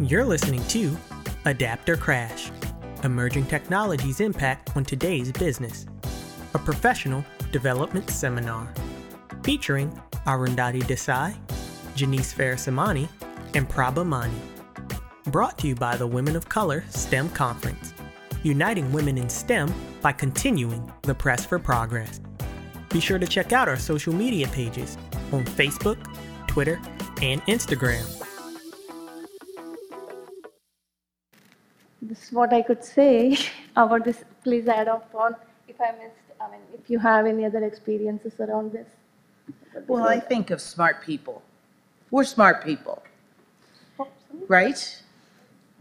You're listening to Adapt or Crash Emerging Technologies Impact on Today's Business, a professional development seminar featuring Arundhati Desai, Janice Farasamani, and Prabha Mani. Brought to you by the Women of Color STEM Conference, uniting women in STEM by continuing the press for progress. Be sure to check out our social media pages on Facebook, Twitter, and Instagram. This is what I could say [laughs] about this. Please add up on if I missed. I mean, if you have any other experiences around this. Well, I think of smart people. We're smart people, right?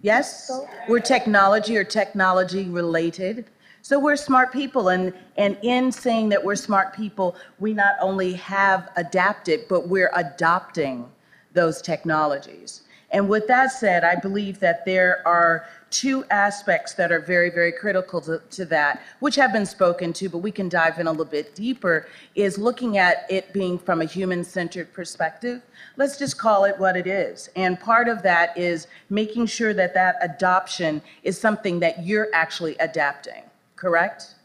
Yes? We're technology or technology related. So we're smart people, and, and in saying that we're smart people, we not only have adapted, but we're adopting those technologies. And with that said, I believe that there are two aspects that are very, very critical to, to that, which have been spoken to, but we can dive in a little bit deeper, is looking at it being from a human-centered perspective. Let's just call it what it is. And part of that is making sure that that adoption is something that you're actually adapting, correct?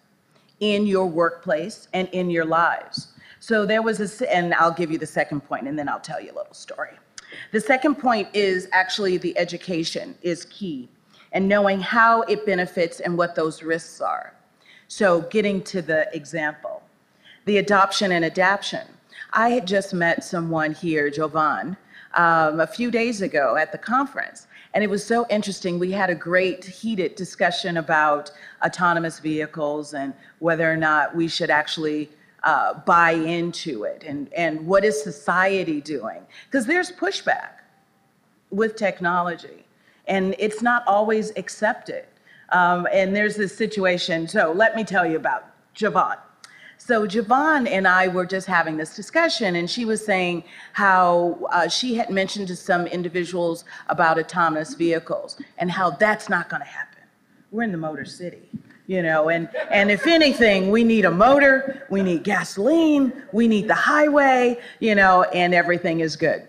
In your workplace and in your lives. So there was a, and I'll give you the second point, and then I'll tell you a little story. The second point is actually the education is key and knowing how it benefits and what those risks are. So getting to the example, the adoption and adaption. I had just met someone here, Jovan, um, a few days ago at the conference, and it was so interesting. We had a great heated discussion about autonomous vehicles and whether or not we should actually uh, buy into it and, and what is society doing? Because there's pushback with technology and it's not always accepted. Um, and there's this situation, so let me tell you about Javon. So Javon and I were just having this discussion, and she was saying how uh, she had mentioned to some individuals about autonomous vehicles and how that's not going to happen. We're in the Motor City you know and and if anything we need a motor we need gasoline we need the highway you know and everything is good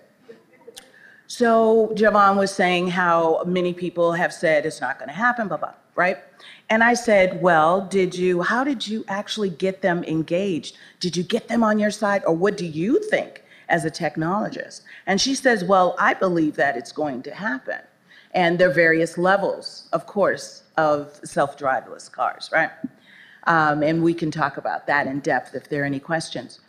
so Javon was saying how many people have said it's not going to happen blah blah right and i said well did you how did you actually get them engaged did you get them on your side or what do you think as a technologist and she says well i believe that it's going to happen and there are various levels of course of self-driveless cars, right? Um, and we can talk about that in depth if there are any questions.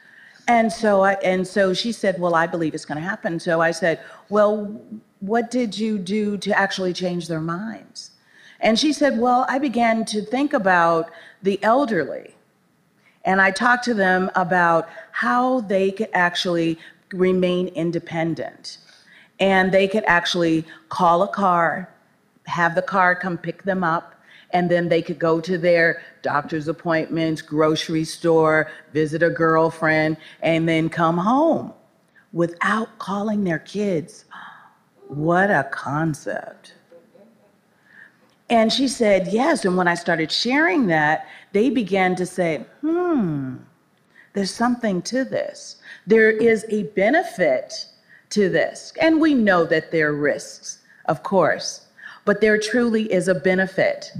And so, I, and so she said, well, I believe it's going to happen. So I said, well, what did you do to actually change their minds? And she said, well, I began to think about the elderly. And I talked to them about how they could actually remain independent. And they could actually call a car, have the car come pick them up, and then they could go to their doctor's appointments, grocery store, visit a girlfriend, and then come home without calling their kids. What a concept. And she said, yes. And when I started sharing that, they began to say, hmm, there's something to this. There is a benefit to this. And we know that there are risks, of course but there truly is a benefit.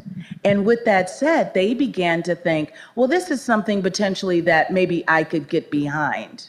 And with that said, they began to think, well, this is something potentially that maybe I could get behind.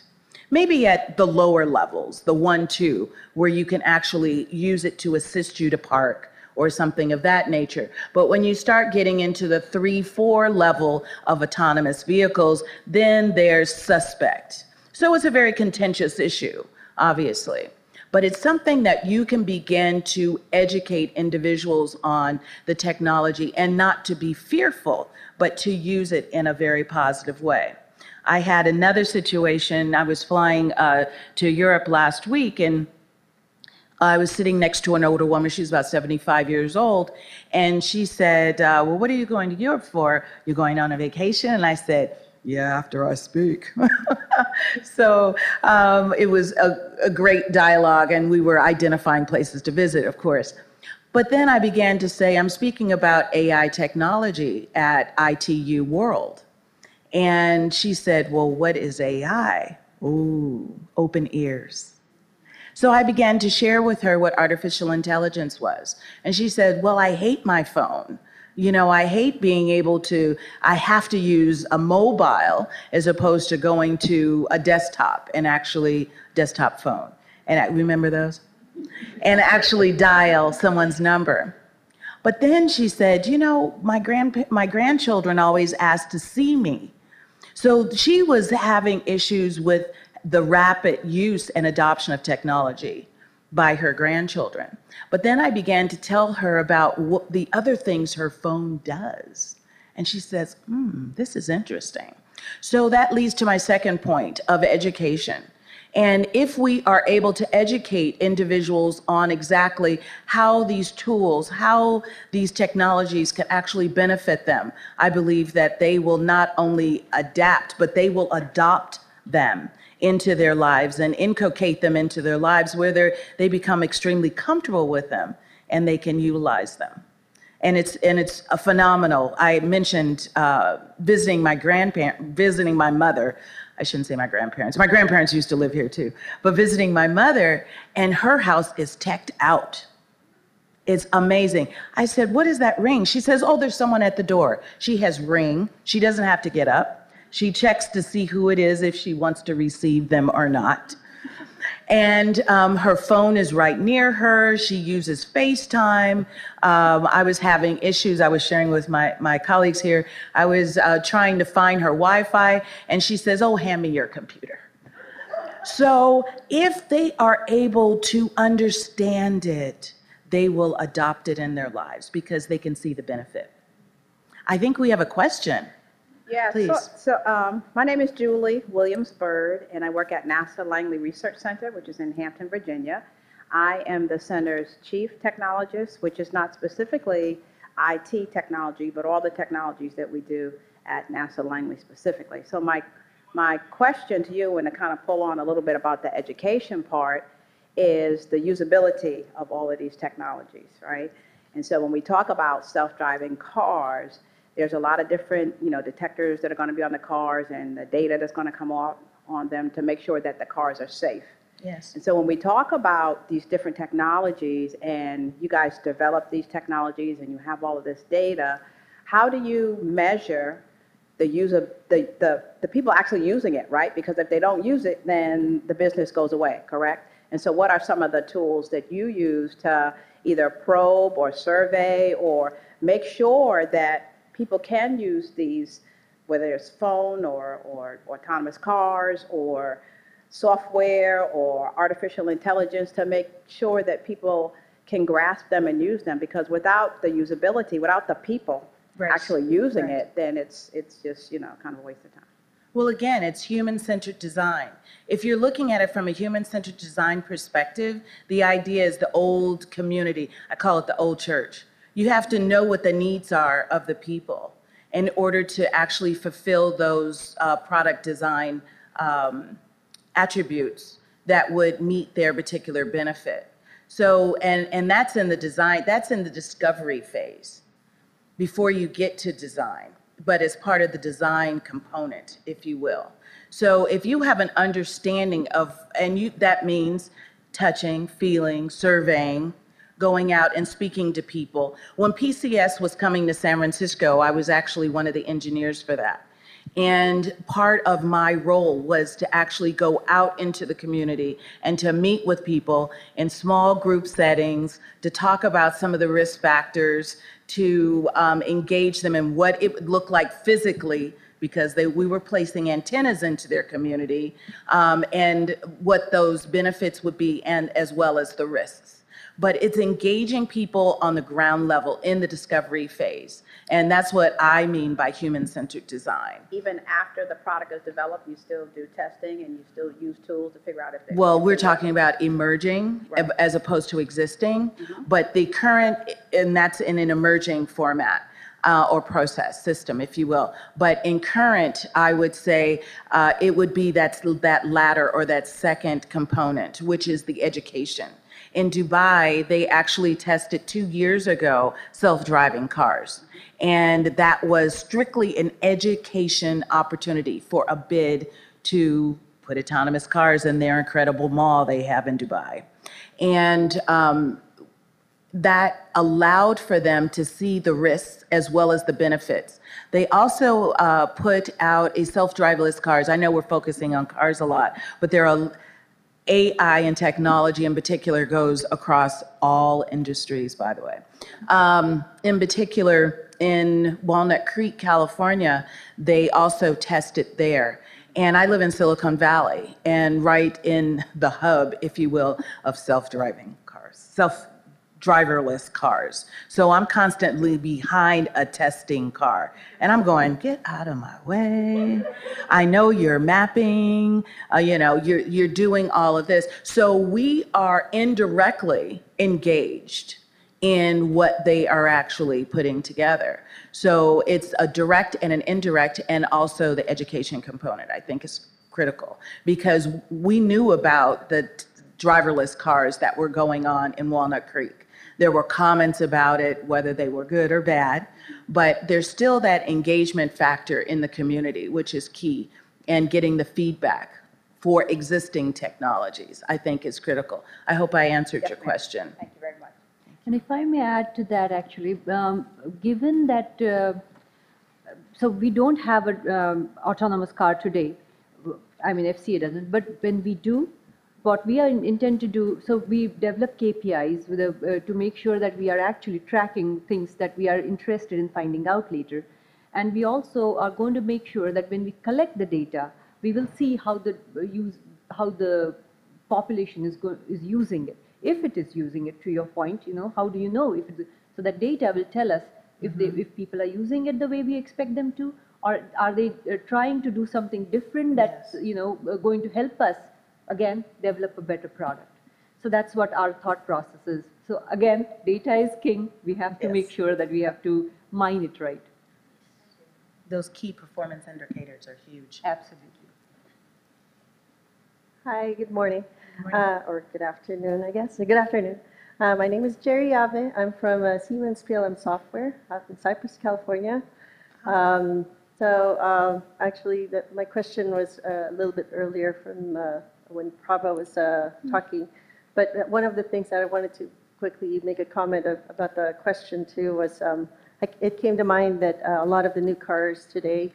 Maybe at the lower levels, the one, two, where you can actually use it to assist you to park or something of that nature. But when you start getting into the three, four level of autonomous vehicles, then there's suspect. So it's a very contentious issue, obviously but it's something that you can begin to educate individuals on the technology and not to be fearful, but to use it in a very positive way. I had another situation. I was flying uh, to Europe last week and I was sitting next to an older woman. She's about 75 years old. And she said, uh, Well, what are you going to Europe for? You're going on a vacation? And I said, yeah, after I speak. [laughs] so um, it was a, a great dialogue, and we were identifying places to visit, of course. But then I began to say, I'm speaking about AI technology at ITU World. And she said, Well, what is AI? Ooh, open ears. So I began to share with her what artificial intelligence was. And she said, Well, I hate my phone. You know, I hate being able to, I have to use a mobile as opposed to going to a desktop and actually, desktop phone. And I remember those? And actually dial someone's number. But then she said, you know, my, grand, my grandchildren always ask to see me. So she was having issues with the rapid use and adoption of technology by her grandchildren. But then I began to tell her about what the other things her phone does. And she says, hmm, this is interesting. So that leads to my second point of education. And if we are able to educate individuals on exactly how these tools, how these technologies can actually benefit them, I believe that they will not only adapt, but they will adopt them into their lives and inculcate them into their lives where they they become extremely comfortable with them and they can utilize them and it's and it's a phenomenal. I mentioned uh, visiting my grandparent, visiting my mother. I shouldn't say my grandparents. My grandparents used to live here too, but visiting my mother, and her house is teched out. It's amazing. I said, "What is that ring?" She says, "Oh, there's someone at the door." She has ring. She doesn't have to get up. She checks to see who it is if she wants to receive them or not and um, her phone is right near her. She uses FaceTime. Um, I was having issues. I was sharing with my, my colleagues here. I was uh, trying to find her Wi Fi, and she says, Oh, hand me your computer. So if they are able to understand it, they will adopt it in their lives because they can see the benefit. I think we have a question. Yeah, so, Please. so um, my name is Julie Williams-Byrd, and I work at NASA Langley Research Center, which is in Hampton, Virginia. I am the center's chief technologist, which is not specifically IT technology, but all the technologies that we do at NASA Langley specifically. So my my question to you, and to kind of pull on a little bit about the education part, is the usability of all of these technologies, right? And so when we talk about self-driving cars, there's a lot of different, you know, detectors that are going to be on the cars and the data that's going to come off on them to make sure that the cars are safe. Yes. And so when we talk about these different technologies and you guys develop these technologies and you have all of this data, how do you measure the user, the, the, the people actually using it, right? Because if they don't use it, then the business goes away, correct? And so what are some of the tools that you use to either probe or survey or make sure that people can use these, whether it's phone or, or autonomous cars or software or artificial intelligence to make sure that people can grasp them and use them because without the usability, without the people Right. actually using Right. it, then it's, it's just, you know, kind of a waste of time. Well, again, it's human centered design. If you're looking at it from a human centered design perspective, the idea is the old community. I call it the old church. You have to know what the needs are of the people in order to actually fulfill those uh, product design um, attributes that would meet their particular benefit. So, and, and that's in the design, that's in the discovery phase before you get to design, but as part of the design component, if you will. So if you have an understanding of, and you, that means touching, feeling, surveying, going out and speaking to people. When PCS was coming to San Francisco, I was actually one of the engineers for that. And part of my role was to actually go out into the community and to meet with people in small group settings, to talk about some of the risk factors, to um, engage them in what it would look like physically, because they, we were placing antennas into their community, um, and what those benefits would be, and as well as the risks but it's engaging people on the ground level in the discovery phase. And that's what I mean by human-centered design. Even after the product is developed, you still do testing and you still use tools to figure out if they. Well, we're talking about emerging Right. as opposed to existing, but the current, and that's in an emerging format. Uh, or process system, if you will. But in current, I would say uh, it would be that, that latter or that second component, which is the education. In Dubai, they actually tested two years ago self-driving cars. And that was strictly an education opportunity for a bid to put autonomous cars in their incredible mall they have in Dubai. And um, that allowed for them to see the risks as well as the benefits. They also uh, put out a self-driverless cars. I know we're focusing on cars a lot, but there are AI and technology in particular goes across all industries, by the way. Um, in particular, in Walnut Creek, California, they also test it there. And I live in Silicon Valley, and right in the hub, if you will, of self-driving cars, self driverless cars. So I'm constantly behind a testing car and I'm going, get out of my way. I know you're mapping, uh, you know, you're, you're doing all of this. So we are indirectly engaged in what they are actually putting together. So it's a direct and an indirect, and also the education component, I think is critical because we knew about the driverless cars that were going on in Walnut Creek. There were comments about it, whether they were good or bad, but there's still that engagement factor in the community, which is key, and getting the feedback for existing technologies, I think is critical. I hope I answered your question. Thank you very much. And if I may add to that, actually, um, given that, uh, so we don't have an um, autonomous car today, I mean, FCA doesn't, but when we do, what we are in- intend to do, so we develop KPIs with a, uh, to make sure that we are actually tracking things that we are interested in finding out later. And we also are going to make sure that when we collect the data, we will see how the uh, use, how the population is go, is using it. If it is using it, to your point, you know, how do you know if it, so that data will tell us if they, if people are using it the way we expect them to, or are they uh, trying to do something different that's, you know, uh, going to help us, again, develop a better product. So that's what our thought process is. So again, data is king. We have to make sure that we have to mine it right. Those key performance indicators are huge. Absolutely. Hi, good morning, Uh, or good afternoon, I guess. Good afternoon. Uh, My name is Jerry Ave. I'm from uh, Siemens PLM Software out in Cypress, California. Um, So um, actually, that- my question was uh, a little bit earlier from uh, when Prabha was uh, talking. But one of the things that I wanted to quickly make a comment of- about the question too was, um, I- it came to mind that uh, a lot of the new cars today,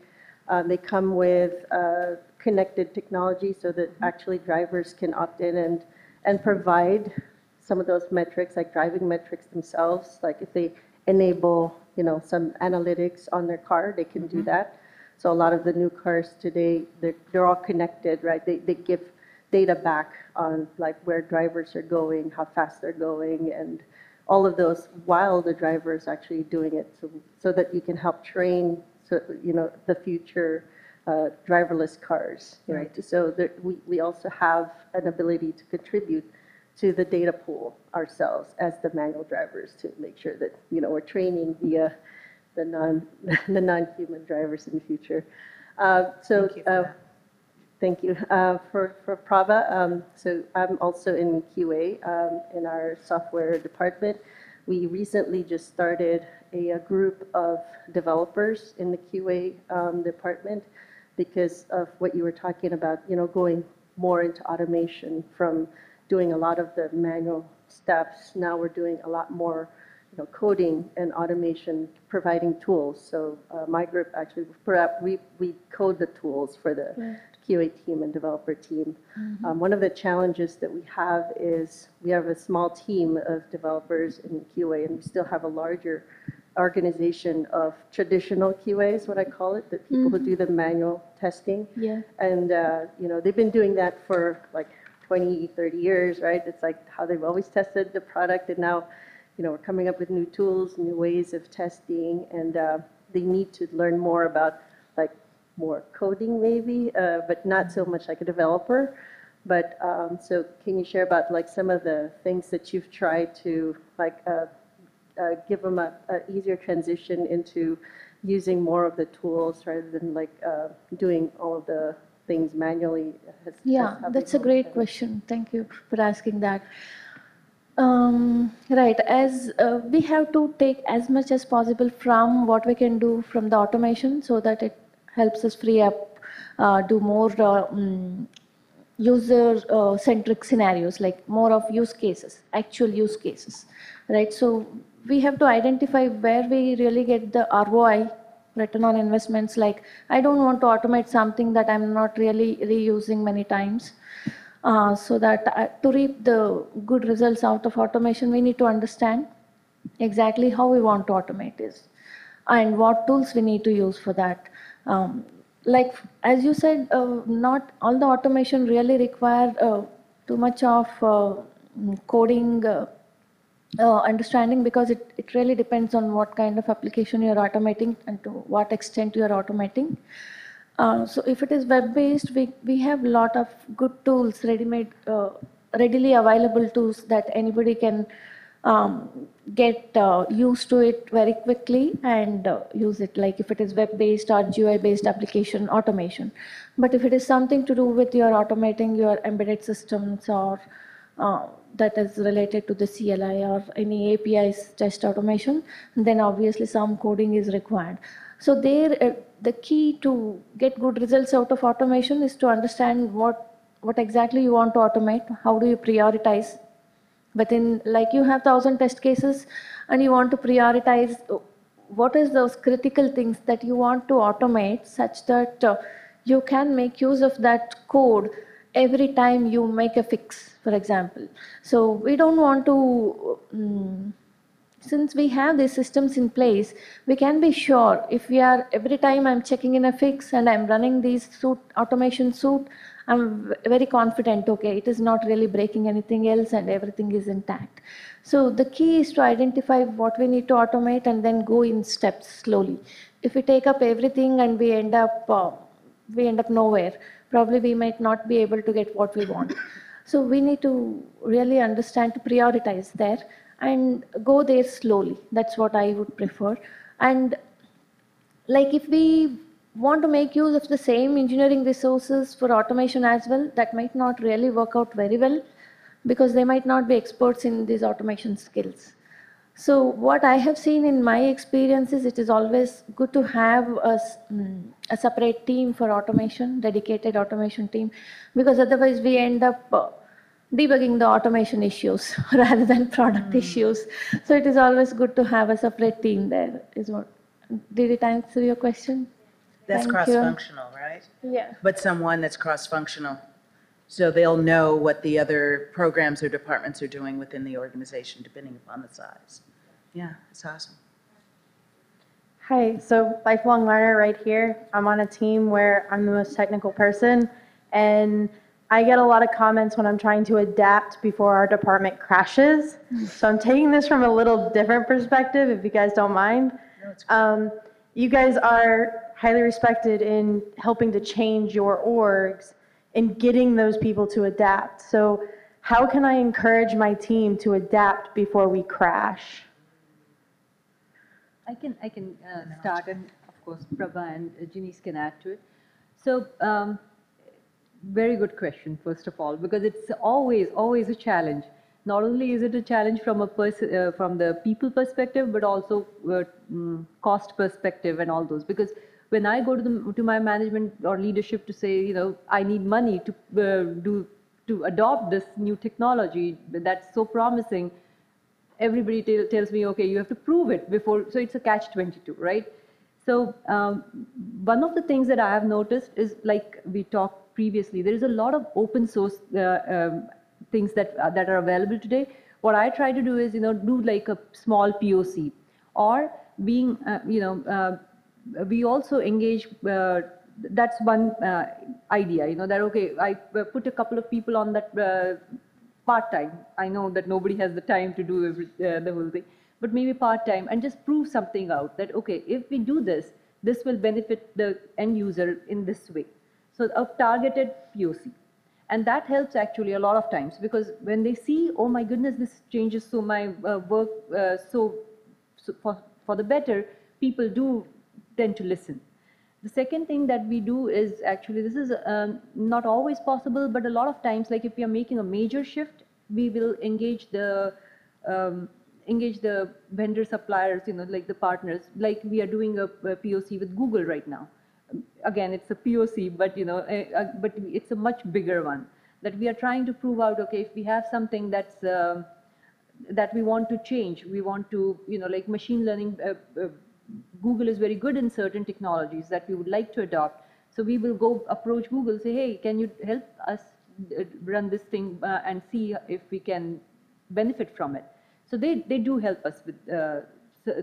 uh, they come with uh, connected technology so that actually drivers can opt in and, and provide some of those metrics, like driving metrics themselves. Like if they enable, you know, some analytics on their car, they can do that. So a lot of the new cars today, they're, they're all connected, right? They, they give data back on like where drivers are going, how fast they're going, and all of those while the driver is actually doing it, so, so that you can help train, so, you know, the future uh, driverless cars, right? So there, we, we also have an ability to contribute to the data pool ourselves as the manual drivers to make sure that, you know, we're training the, uh, the non, [laughs] the non-human drivers in the future. Uh, So, Thank you uh, For, for Prabha, um, so I'm also in QA um, in our software department. We recently just started a, a group of developers in the QA um, department because of what you were talking about, you know, going more into automation from doing a lot of the manual steps. Now we're doing a lot more, you know, coding and automation, providing tools. So uh, my group actually, we, we code the tools for the QA team and developer team. Um, One of the challenges that we have is we have a small team of developers in QA, and we still have a larger organization of traditional QA is what I call it, the people who do the manual testing. Yeah. And, uh, you know, they've been doing that for like 20, 30 years, right? It's like how they've always tested the product, and now, you know, we're coming up with new tools, new ways of testing, and uh, they need to learn more about more coding maybe, uh, but not so much like a developer. But um, so, can you share about like some of the things that you've tried to like uh, uh, give them a, a easier transition into using more of the tools rather than like uh, doing all of the things manually? Has- Yeah, has- that's a great question. Thank you for asking that. Um, right, as uh, we have to take as much as possible from what we can do from the automation so that it helps us free up, uh, do more uh, mm, user uh, centric scenarios, like more of use cases, actual use cases, right? So we have to identify where we really get the ROI return on investments like i don't want to automate something that i'm not really reusing many times uh, so that uh, to reap the good results out of automation we need to understand exactly how we want to automate this and what tools we need to use for that um, like as you said uh, not all the automation really require uh, too much of uh, coding uh, uh, understanding because it, it really depends on what kind of application you're automating and to what extent you're automating. Uh, so if it is web-based, we, we have a lot of good tools, ready-made, readily available tools that anybody can um, get uh, used to it very quickly and uh, use it like if it is web-based or GUI-based application automation. But if it is something to do with your automating your embedded systems or uh, that is related to the CLI or any APIs test automation, then obviously some coding is required. So there, uh, the key to get good results out of automation is to understand what, what exactly you want to automate, how do you prioritize. Within, like you have thousand test cases and you want to prioritize what is those critical things that you want to automate such that uh, you can make use of that code every time you make a fix, for example. So we don't want to, um, since we have these systems in place, we can be sure if we are, every time I'm checking in a fix and I'm running these suit, automation suite, I'm very confident, okay, it is not really breaking anything else and everything is intact. So the key is to identify what we need to automate and then go in steps slowly. If we take up everything and we end up, uh, we end up nowhere, probably we might not be able to get what we want. So we need to really understand to prioritize there and go there slowly. That's what I would prefer. And like if we want to make use of the same engineering resources for automation as well, that might not really work out very well because they might not be experts in these automation skills. So what I have seen in my experience is it is always good to have a, mm, a separate team for automation, dedicated automation team, because otherwise we end up uh, debugging the automation issues [laughs] rather than product Hmm. issues. So it is always good to have a separate team there is what. Did it answer your question? That's Thank you. cross-functional, right? Yeah. But someone that's cross-functional. So they'll know what the other programs or departments are doing within the organization, depending upon the size. Yeah, it's awesome. Hi, so lifelong learner right here. I'm on a team where I'm the most technical person, and I get a lot of comments when I'm trying to adapt before our department crashes. [laughs] So I'm taking this from a little different perspective, if you guys don't mind. Um, you guys are highly respected in helping to change your orgs and getting those people to adapt. So how can I encourage my team to adapt before we crash? I can, I can uh, start, and of course, Prabha and uh, Janice can add to it. So, um, very good question, first of all, because it's always, always a challenge. Not only is it a challenge from a person, uh, from the people perspective, but also uh, mm, cost perspective and all those. Because when I go to the to my management or leadership to say, you know, I need money to uh, do to adopt this new technology that's so promising, everybody tell, tells me, okay, you have to prove it before. So it's a catch 22, right? So um, one of the things that I have noticed is like we talked previously, there is a lot of open source uh, um, things that uh, that are available today. What I try to do is, you know, do like a small POC, or being, uh, you know, uh, we also engage. Uh, that's one uh, idea, you know, that okay, I uh, put a couple of people on that uh, part time. I know that nobody has the time to do every, uh, the whole thing, but maybe part time and just prove something out that okay, if we do this, this will benefit the end user in this way. So a targeted POC. And that helps actually a lot of times because when they see, oh my goodness, this changes so my uh, work so, so for, for the better, people do tend to listen. The second thing that we do is actually, this is um, not always possible, but a lot of times, like if we are making a major shift, we will engage the um, engage the vendor suppliers, you know, like the partners, like we are doing a, a POC with Google right now. Again, it's a POC, but you know, uh, uh, but it's a much bigger one that we are trying to prove out. Okay, if we have something that's um that we want to change, we want to, you know, like machine learning. Uh, uh, Google is very good in certain technologies that we would like to adopt. So we will go approach Google, say, hey, can you help us uh, run this thing uh, and see if we can benefit from it. So they, they do help us with uh,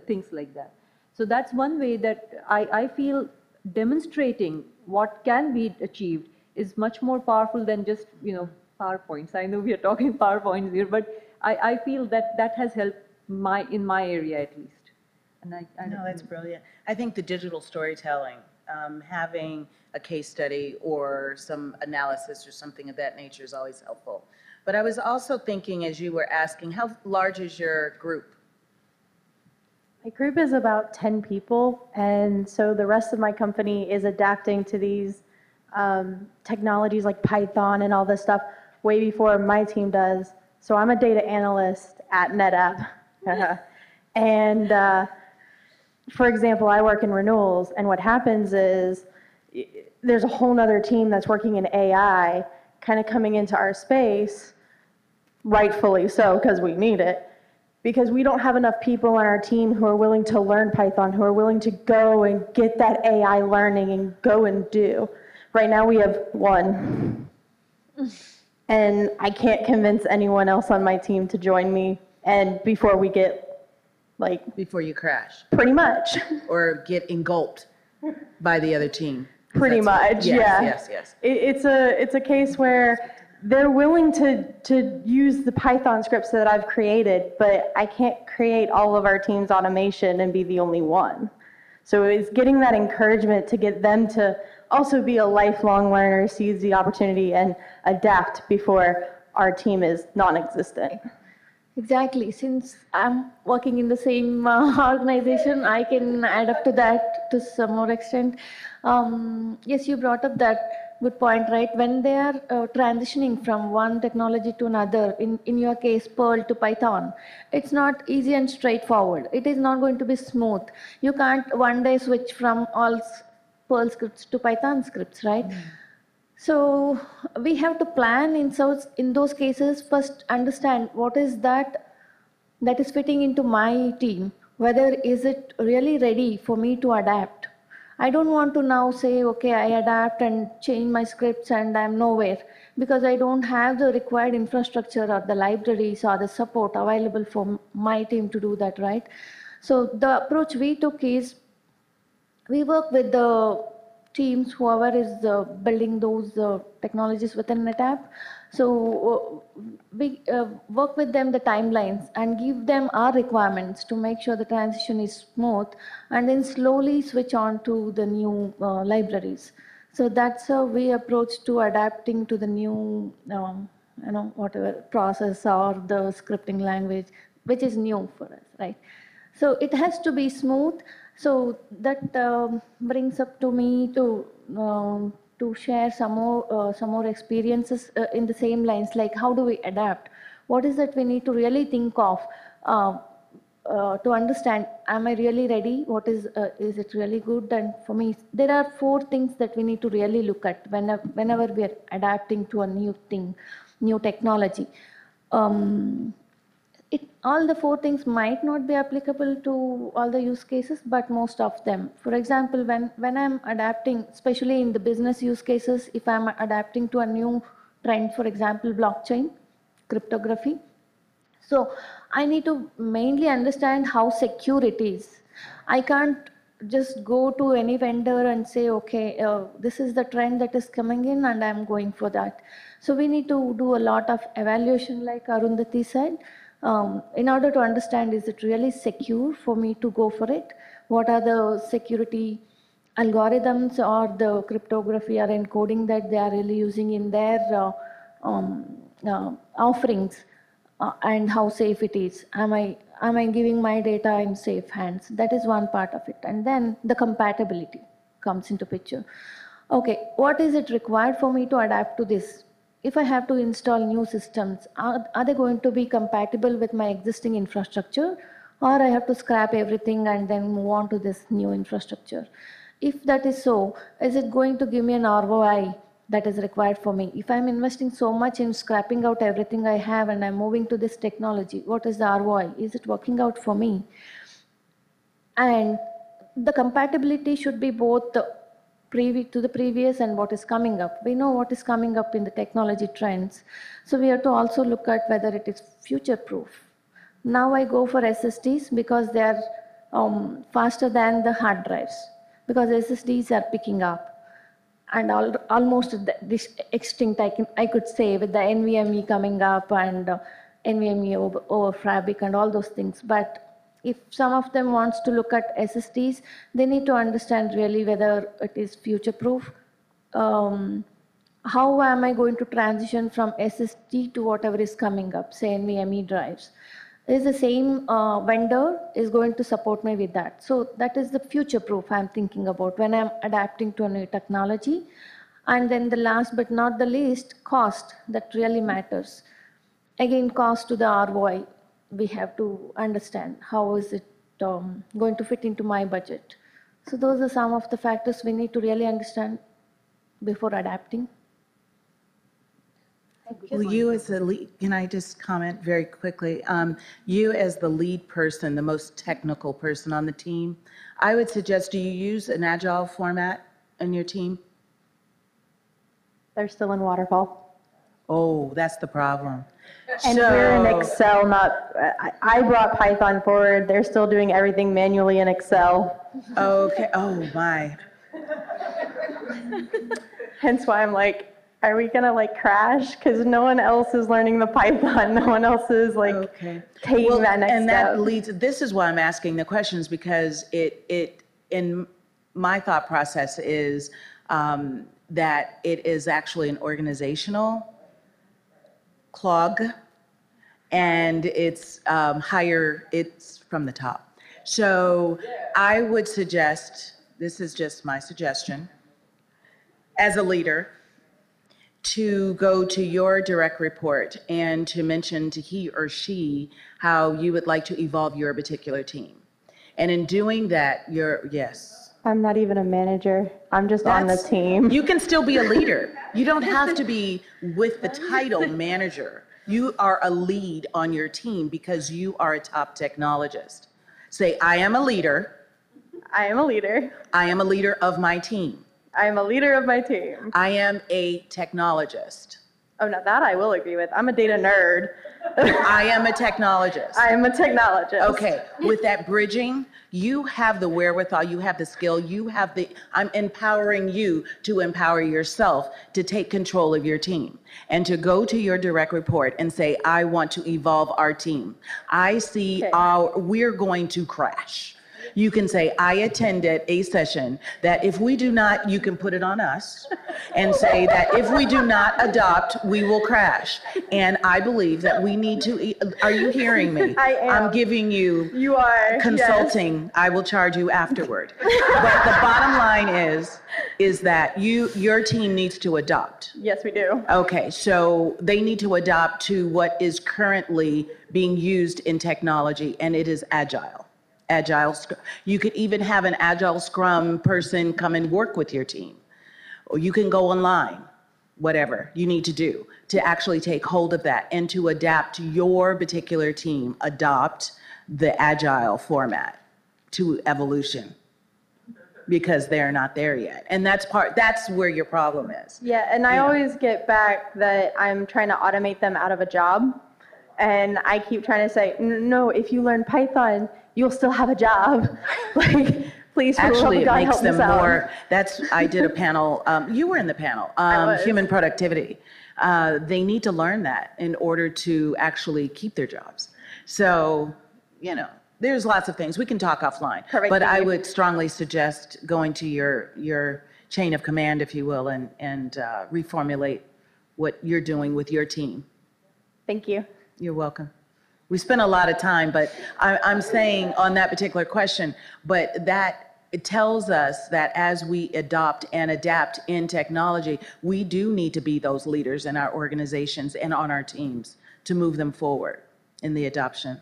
things like that. So that's one way that I, I feel demonstrating what can be achieved is much more powerful than just, you know, PowerPoints. I know we are talking [laughs] PowerPoints here, but I, I feel that that has helped my, in my area at least. And I, I No, that's brilliant. I think the digital storytelling, um, having a case study or some analysis or something of that nature is always helpful. But I was also thinking, as you were asking, how large is your group? My group is about 10 people, and so the rest of my company is adapting to these um, technologies like Python and all this stuff way before my team does. So I'm a data analyst at NetApp. [laughs] and uh, for example, I work in renewals, and what happens is there's a whole nother team that's working in AI kind of coming into our space, rightfully so, because we need it because we don't have enough people on our team who are willing to learn Python, who are willing to go and get that AI learning and go and do. Right now, we have one. And I can't convince anyone else on my team to join me. And before we get, like, Before you crash pretty much, [laughs] or get engulfed by the other team? pretty much, yes, yeah. Yes, yes. It, it's a it's a case where they're willing to to use the Python scripts that I've created, but I can't create all of our team's automation and be the only one. So it's getting that encouragement to get them to also be a lifelong learner, seize the opportunity, and adapt before our team is non-existent. Exactly. Since I'm working in the same uh, [laughs] organization, I can add up to that to some more extent. Um, yes, you brought up that good point, right? When they are uh, transitioning from one technology to another, in, in your case, Perl to Python, it's not easy and straightforward. It is not going to be smooth. You can't one day switch from all Perl scripts to Python scripts, right? So we have to plan in so in those cases first understand what is that that is fitting into my team. Whether is it really ready for me to adapt? I don't want to now say okay I adapt and change my scripts and I'm nowhere because I don't have the required infrastructure or the libraries or the support available for my team to do that right. So the approach we took is we work with the teams, whoever is uh, building those uh, technologies within NetApp. So uh, we uh, work with them the timelines and give them our requirements to make sure the transition is smooth, and then slowly switch on to the new uh, libraries. So that's how we approach to adapting to the new, um, you know, whatever process or the scripting language, which is new for us, right? So it has to be smooth. So that um, brings up to me to um, to share some more uh, some more experiences uh, in the same lines. Like how do we adapt? What is that we need to really think of uh, uh, to understand? Am I really ready? What is uh, is it really good? And for me, there are four things that we need to really look at whenever whenever we are adapting to a new thing, new technology. Um, it, all the four things might not be applicable to all the use cases, but most of them. For example, when, when I'm adapting, especially in the business use cases, if I'm adapting to a new trend, for example, blockchain, cryptography, so I need to mainly understand how secure it is. I can't just go to any vendor and say, okay, uh, this is the trend that is coming in and I'm going for that. So we need to do a lot of evaluation like Arundhati said, um, in order to understand is it really secure for me to go for it? What are the security algorithms or the cryptography or encoding that they are really using in their uh, um, uh, offerings? uh, and how safe it is. Am I am I giving my data in safe hands? That is one part of it, and then the compatibility comes into picture. Okay, what is it required for me to adapt to this? If I have to install new systems, are, are they going to be compatible with my existing infrastructure, or I have to scrap everything and then move on to this new infrastructure? If that is so, is it going to give me an ROI that is required for me. If I'm investing so much in scrapping out everything I have and I'm moving to this technology, what is the ROI? Is it working out for me? And the compatibility should be both to the previous and what is coming up. We know what is coming up in the technology trends. So we have to also look at whether it is future proof. Now I go for SSDs because they are um, faster than the hard drives because SSDs are picking up and al- almost th- this extinct I, can, I could say with the NVMe coming up and uh, NVMe over, over Fabric and all those things. But if some of them wants to look at SSDs, they need to understand really whether it is future-proof. Um, how am I going to transition from SSD to whatever is coming up, say NVMe drives? Is the same uh, vendor is going to support me with that. So that is the future proof I'm thinking about when I'm adapting to a new technology. And then the last but not the least, cost that really matters. Again, cost to the ROI. We have to understand how is it um, going to fit into my budget. So those are some of the factors we need to really understand before adapting. Well, you as the lead, can I just comment very quickly? Um, you as the lead person, the most technical person on the team, I would suggest, do you use an agile format in your team? They're still in waterfall. Oh, that's the problem. And we're in Excel, not, I, I brought Python forward. They're still doing everything manually in Excel. Okay, oh my. Hence why I'm like, are we gonna like crash? Because no one else is learning the Python. [laughs] No one else is like Okay. taking Well, that next and that step. leads, this is why I'm asking the questions because it, it, in my thought process is um, that it is actually an organizational clog and it's um, higher, it's from the top. So I would suggest, this is just my suggestion, as a leader, to go to your direct report and to mention to he or she how you would like to evolve your particular team. And in doing that, you're, yes. I'm not even a manager. I'm just on the That's- team. You can still be a leader. [laughs] You don't have to be with the title manager. You are a lead on your team because you are a top technologist. Say, I am a leader. I am a leader. I am a leader of my team. I am a leader of my team. I am a technologist. Oh, now that I will agree with. I'm a data nerd. [laughs] I am a technologist. I am a technologist. Okay, with that bridging, you have the wherewithal, you have the skill, you have the, I'm empowering you to empower yourself to take control of your team and to go to your direct report and say, I want to evolve our team. I see Okay. our, we're going to crash. You can say, I attended a session that if we do not, you can put it on us [laughs] and say that if we do not adopt, we will crash. And I believe that we need to, are you hearing me? [laughs] I am. I'm giving you You are. yes. consulting, I will charge you afterward. [laughs] But the bottom line is, is that you, your team needs to adopt. Yes, we do. Okay, so they need to adopt to what is currently being used in technology, and it is agile. Agile, you could even have an agile scrum person come and work with your team. Or you can go online, whatever you need to do to actually take hold of that and to adapt your particular team, adopt the agile format to evolution because they're not there yet. And that's part, that's where your problem is. Yeah, and I always get back that I'm trying to automate them out of a job. And I keep trying to say, no, if you learn Python, you'll still have a job. [laughs] like, please, for the love Actually, of it God, makes help them us out. more, that's, I did a panel, um, you were in the panel, [laughs] um, was. human productivity. Uh, they need to learn that in order to actually keep their jobs. So, you know, there's lots of things. We can talk offline. Perfect, But I would strongly suggest going to your, your chain of command, if you will, and, and uh, reformulate what you're doing with your team. Thank you. You're welcome. We spent a lot of time, but I, I'm saying on that particular question, but that it tells us that as we adopt and adapt in technology, we do need to be those leaders in our organizations and on our teams to move them forward in the adoption.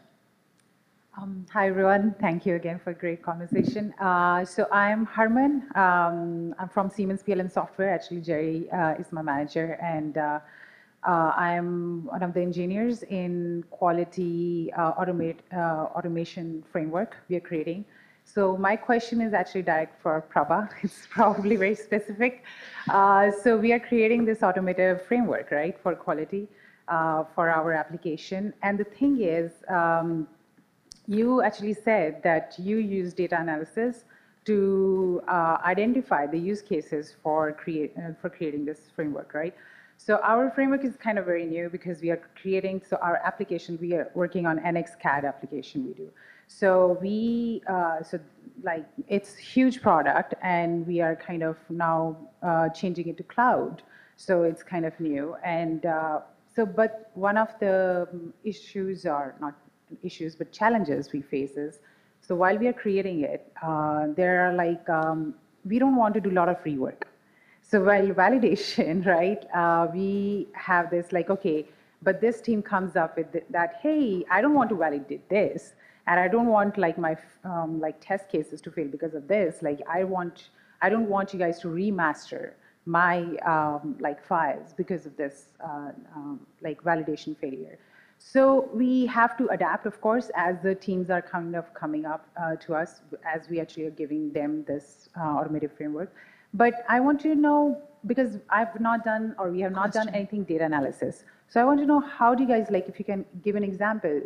Um, Hi, everyone. Thank you again for a great conversation. Uh, So I'm Harman. Um, I'm from Siemens PLM Software. Actually, Jerry uh, is my manager, and uh, uh, I'm one of the engineers in quality uh, automate uh, automation framework we are creating. So my question is actually direct for Prabha. [laughs] It's probably very specific. Uh, So we are creating this automated framework, right, for quality uh, for our application. And the thing is, um, you actually said that you use data analysis to uh, identify the use cases for create for creating this framework, right? So our framework is kind of very new because we are creating, so our application, we are working on NX CAD application we do. So we, uh, so like, it's huge product and we are kind of now uh, changing it to cloud. So it's kind of new. And uh, so, but one of the um, issues are not issues, but challenges we face is, so while we are creating it, uh, there are like, um, we don't want to do a lot of rework. So while validation, [laughs] right, uh, we have this like, okay, but this team comes up with th- that, hey, I don't want to validate this, and I don't want like my um, like test cases to fail because of this. Like I want, I don't want you guys to remaster my um, like files because of this uh, um, like validation failure. So we have to adapt, of course, as the teams are kind of coming up uh, to us as we actually are giving them this uh, automated framework. But I want to know because I've not done or we have not done anything data analysis. So I want to know how do you guys like if you can give an example,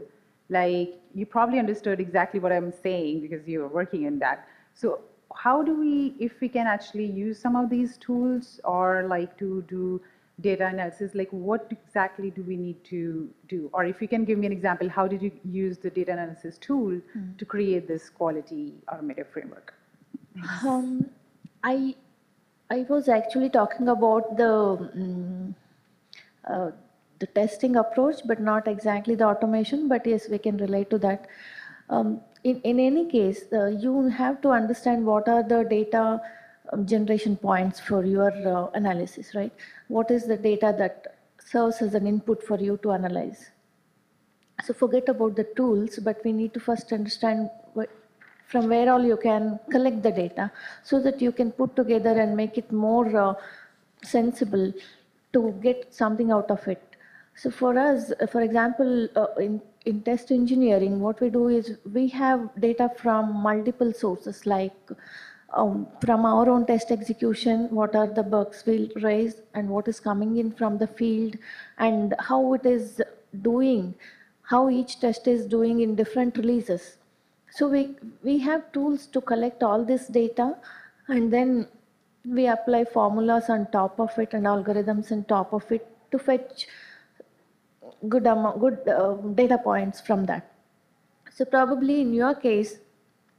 like you probably understood exactly what I'm saying because you are working in that. So how do we, if we can actually use some of these tools or like to do data analysis, like what exactly do we need to do? Or if you can give me an example, how did you use the data analysis tool to create this quality automated framework? Um, I I was actually talking about the mm, uh, the testing approach, but not exactly the automation. But yes, we can relate to that. Um, in in any case, uh, you have to understand what are the data um, generation points for your uh, analysis, right? What is the data that serves as an input for you to analyze? So forget about the tools, but we need to first understand what, from where all you can collect the data so that you can put together and make it more uh, sensible to get something out of it. So for us, for example, uh, in, in test engineering, what we do is we have data from multiple sources like um, from our own test execution, what are the bugs we'll raise and what is coming in from the field and how it is doing, how each test is doing in different releases. So we, we have tools to collect all this data and then we apply formulas on top of it and algorithms on top of it to fetch good amount, good uh, data points from that. So probably in your case,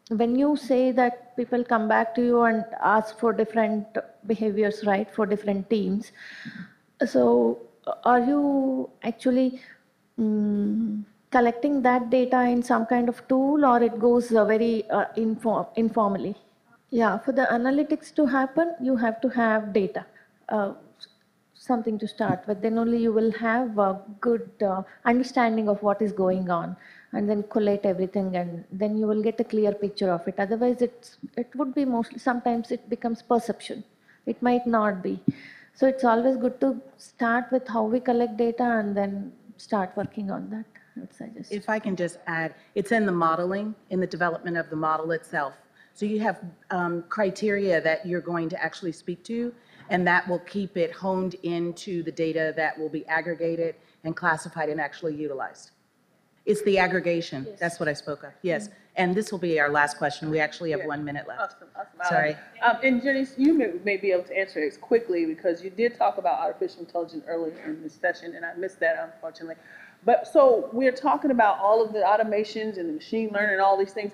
when you say that people come back to you and ask for different behaviors, right, for different teams, so are you actually mm, collecting that data in some kind of tool or it goes uh, very uh, inform- informally? Yeah, for the analytics to happen, you have to have data, uh, something to start with. Then only you will have a good uh, understanding of what is going on, and then collate everything, and then you will get a clear picture of it. Otherwise, it's it would be mostly sometimes it becomes perception. It might not be. So it's always good to start with how we collect data and then start working on that. I would suggest. If I can just add, it's in the modeling, in the development of the model itself. So you have um, criteria that you're going to actually speak to, and that will keep it honed into the data that will be aggregated and classified and actually utilized. It's the aggregation, that's what I spoke of, yes. And this will be our last question, we actually have one minute left. Awesome, awesome. I Sorry. like it. Um, and Jenny, you may, may be able to answer this quickly because you did talk about artificial intelligence earlier in this session, and I missed that unfortunately. But so we're talking about all of the automations and the machine learning and all these things.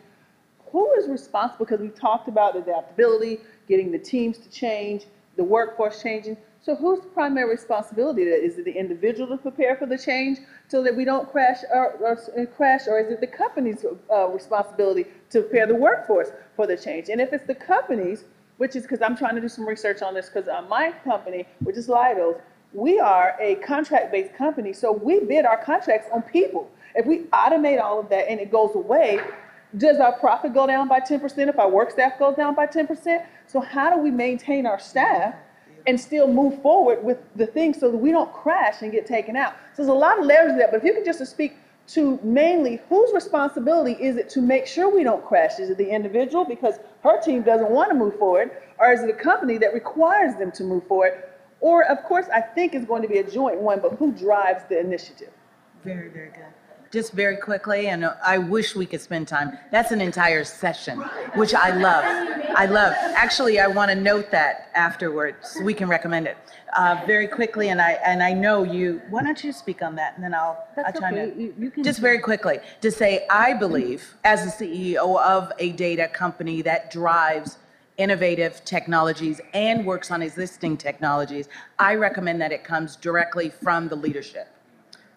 Who is responsible? Because we talked about adaptability, getting the teams to change, the workforce changing. So whose primary responsibility is it the individual to prepare for the change so that we don't crash or, or crash, or is it the company's uh, responsibility to prepare the workforce for the change? And if it's the company's, which is because I'm trying to do some research on this, because uh, my company, which is Leidos, we are a contract-based company, so we bid our contracts on people. If we automate all of that and it goes away, does our profit go down by 10% if our work staff goes down by 10%? So how do we maintain our staff and still move forward with the thing so that we don't crash and get taken out? So there's a lot of layers to that, but if you could just speak to mainly whose responsibility is it to make sure we don't crash? Is it the individual because her team doesn't want to move forward? Or is it a company that requires them to move forward? Or, of course, I think it's going to be a joint one, but who drives the initiative? Very, very good. just very quickly, and I wish we could spend time. That's an entire session, which I love. I love. Actually, I want to note that afterwards. So we can recommend it uh, very quickly, and I and I know you. Why don't you speak on that, and then I'll, That's I'll okay. You- you can- just very quickly to say, I believe, as the CEO of a data company that drives innovative technologies and works on existing technologies, I recommend that it comes directly from the leadership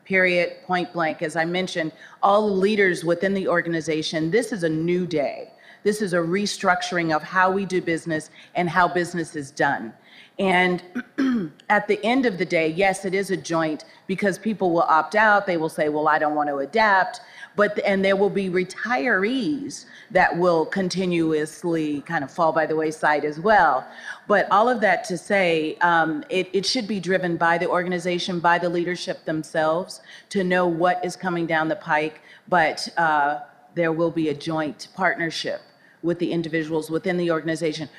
period, point blank. As I mentioned, all the leaders within the organization, this is a new day. This is a restructuring of how we do business and how business is done. And [clears throat] at the end of the day, yes, it is a joint because people will opt out. They will say, well, I don't want to adapt. But, and there will be retirees that will continuously kind of fall by the wayside as well. But all of that to say, um, it, it should be driven by the organization, by the leadership themselves to know what is coming down the pike. But uh, there will be a joint partnership with the individuals within the organization.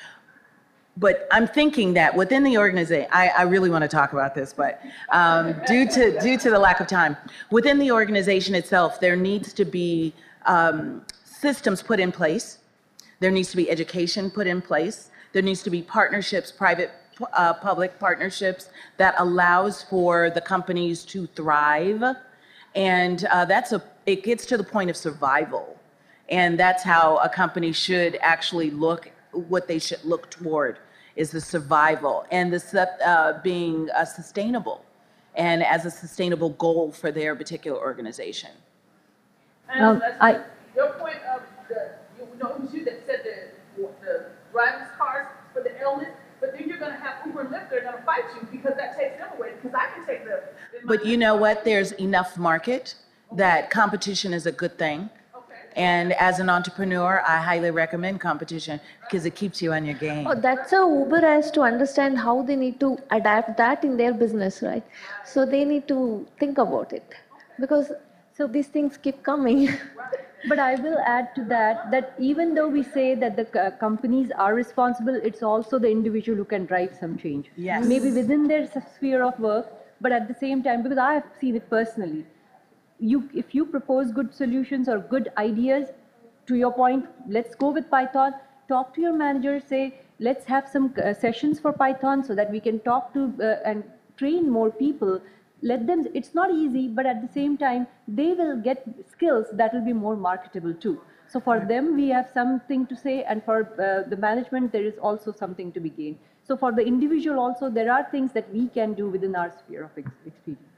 But I'm thinking that within the organization, I, I really want to talk about this, but um, due to due to the lack of time, within the organization itself, there needs to be um, systems put in place. There needs to be education put in place. There needs to be partnerships, private uh, public partnerships that allows for the companies to thrive, and uh, that's a it gets to the point of survival, and that's how a company should actually look what they should look toward is the survival and the uh, being uh, sustainable and as a sustainable goal for their particular organization. And Um, I- your point of the, you know, it was you that said the, the driverless cars for the illness, but then you're gonna have Uber and Lyft, they're gonna fight you because that takes them away, because I can take the. But you know what? There's enough market that competition is a good thing. And as an entrepreneur, I highly recommend competition because it keeps you on your game. Oh, that's how Uber has to understand how they need to adapt that in their business, right? So they need to think about it because so these things keep coming. [laughs] But I will add to that, that even though we say that the uh, companies are responsible, it's also the individual who can drive some change. Yes. Maybe within their sphere of work, but at the same time, because I have seen it personally, you, if you propose good solutions or good ideas, to your point, let's go with Python, talk to your manager, say, let's have some uh, sessions for Python so that we can talk to uh, and train more people. Let them, it's not easy, but at the same time, they will get skills that will be more marketable too. So for them, we have something to say, and for uh, the management, there is also something to be gained. So for the individual also, there are things that we can do within our sphere of experience.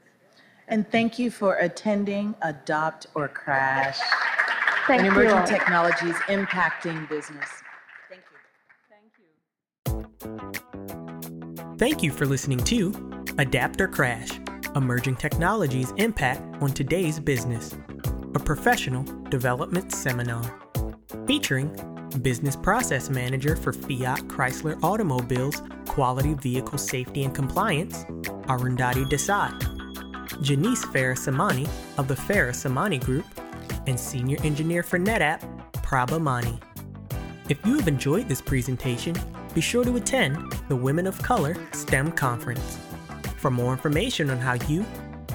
And thank you for attending Adopt or Crash. Thank and you. emerging all. technologies impacting business. Thank you. Thank you. Thank you for listening to Adapt or Crash Emerging Technologies Impact on Today's Business, a professional development seminar featuring Business Process Manager for Fiat Chrysler Automobiles Quality Vehicle Safety and Compliance, Arundhati Desai, Janice Farasamani of the Farasamani Group, and Senior Engineer for NetApp, Prabha Mani. If you have enjoyed this presentation, be sure to attend the Women of Color STEM Conference. For more information on how you,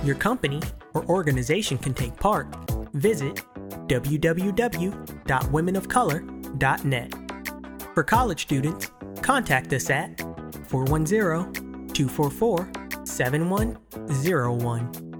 your company, or organization can take part, visit www.womenofcolor.net. For college students, contact us at 410 244 7101.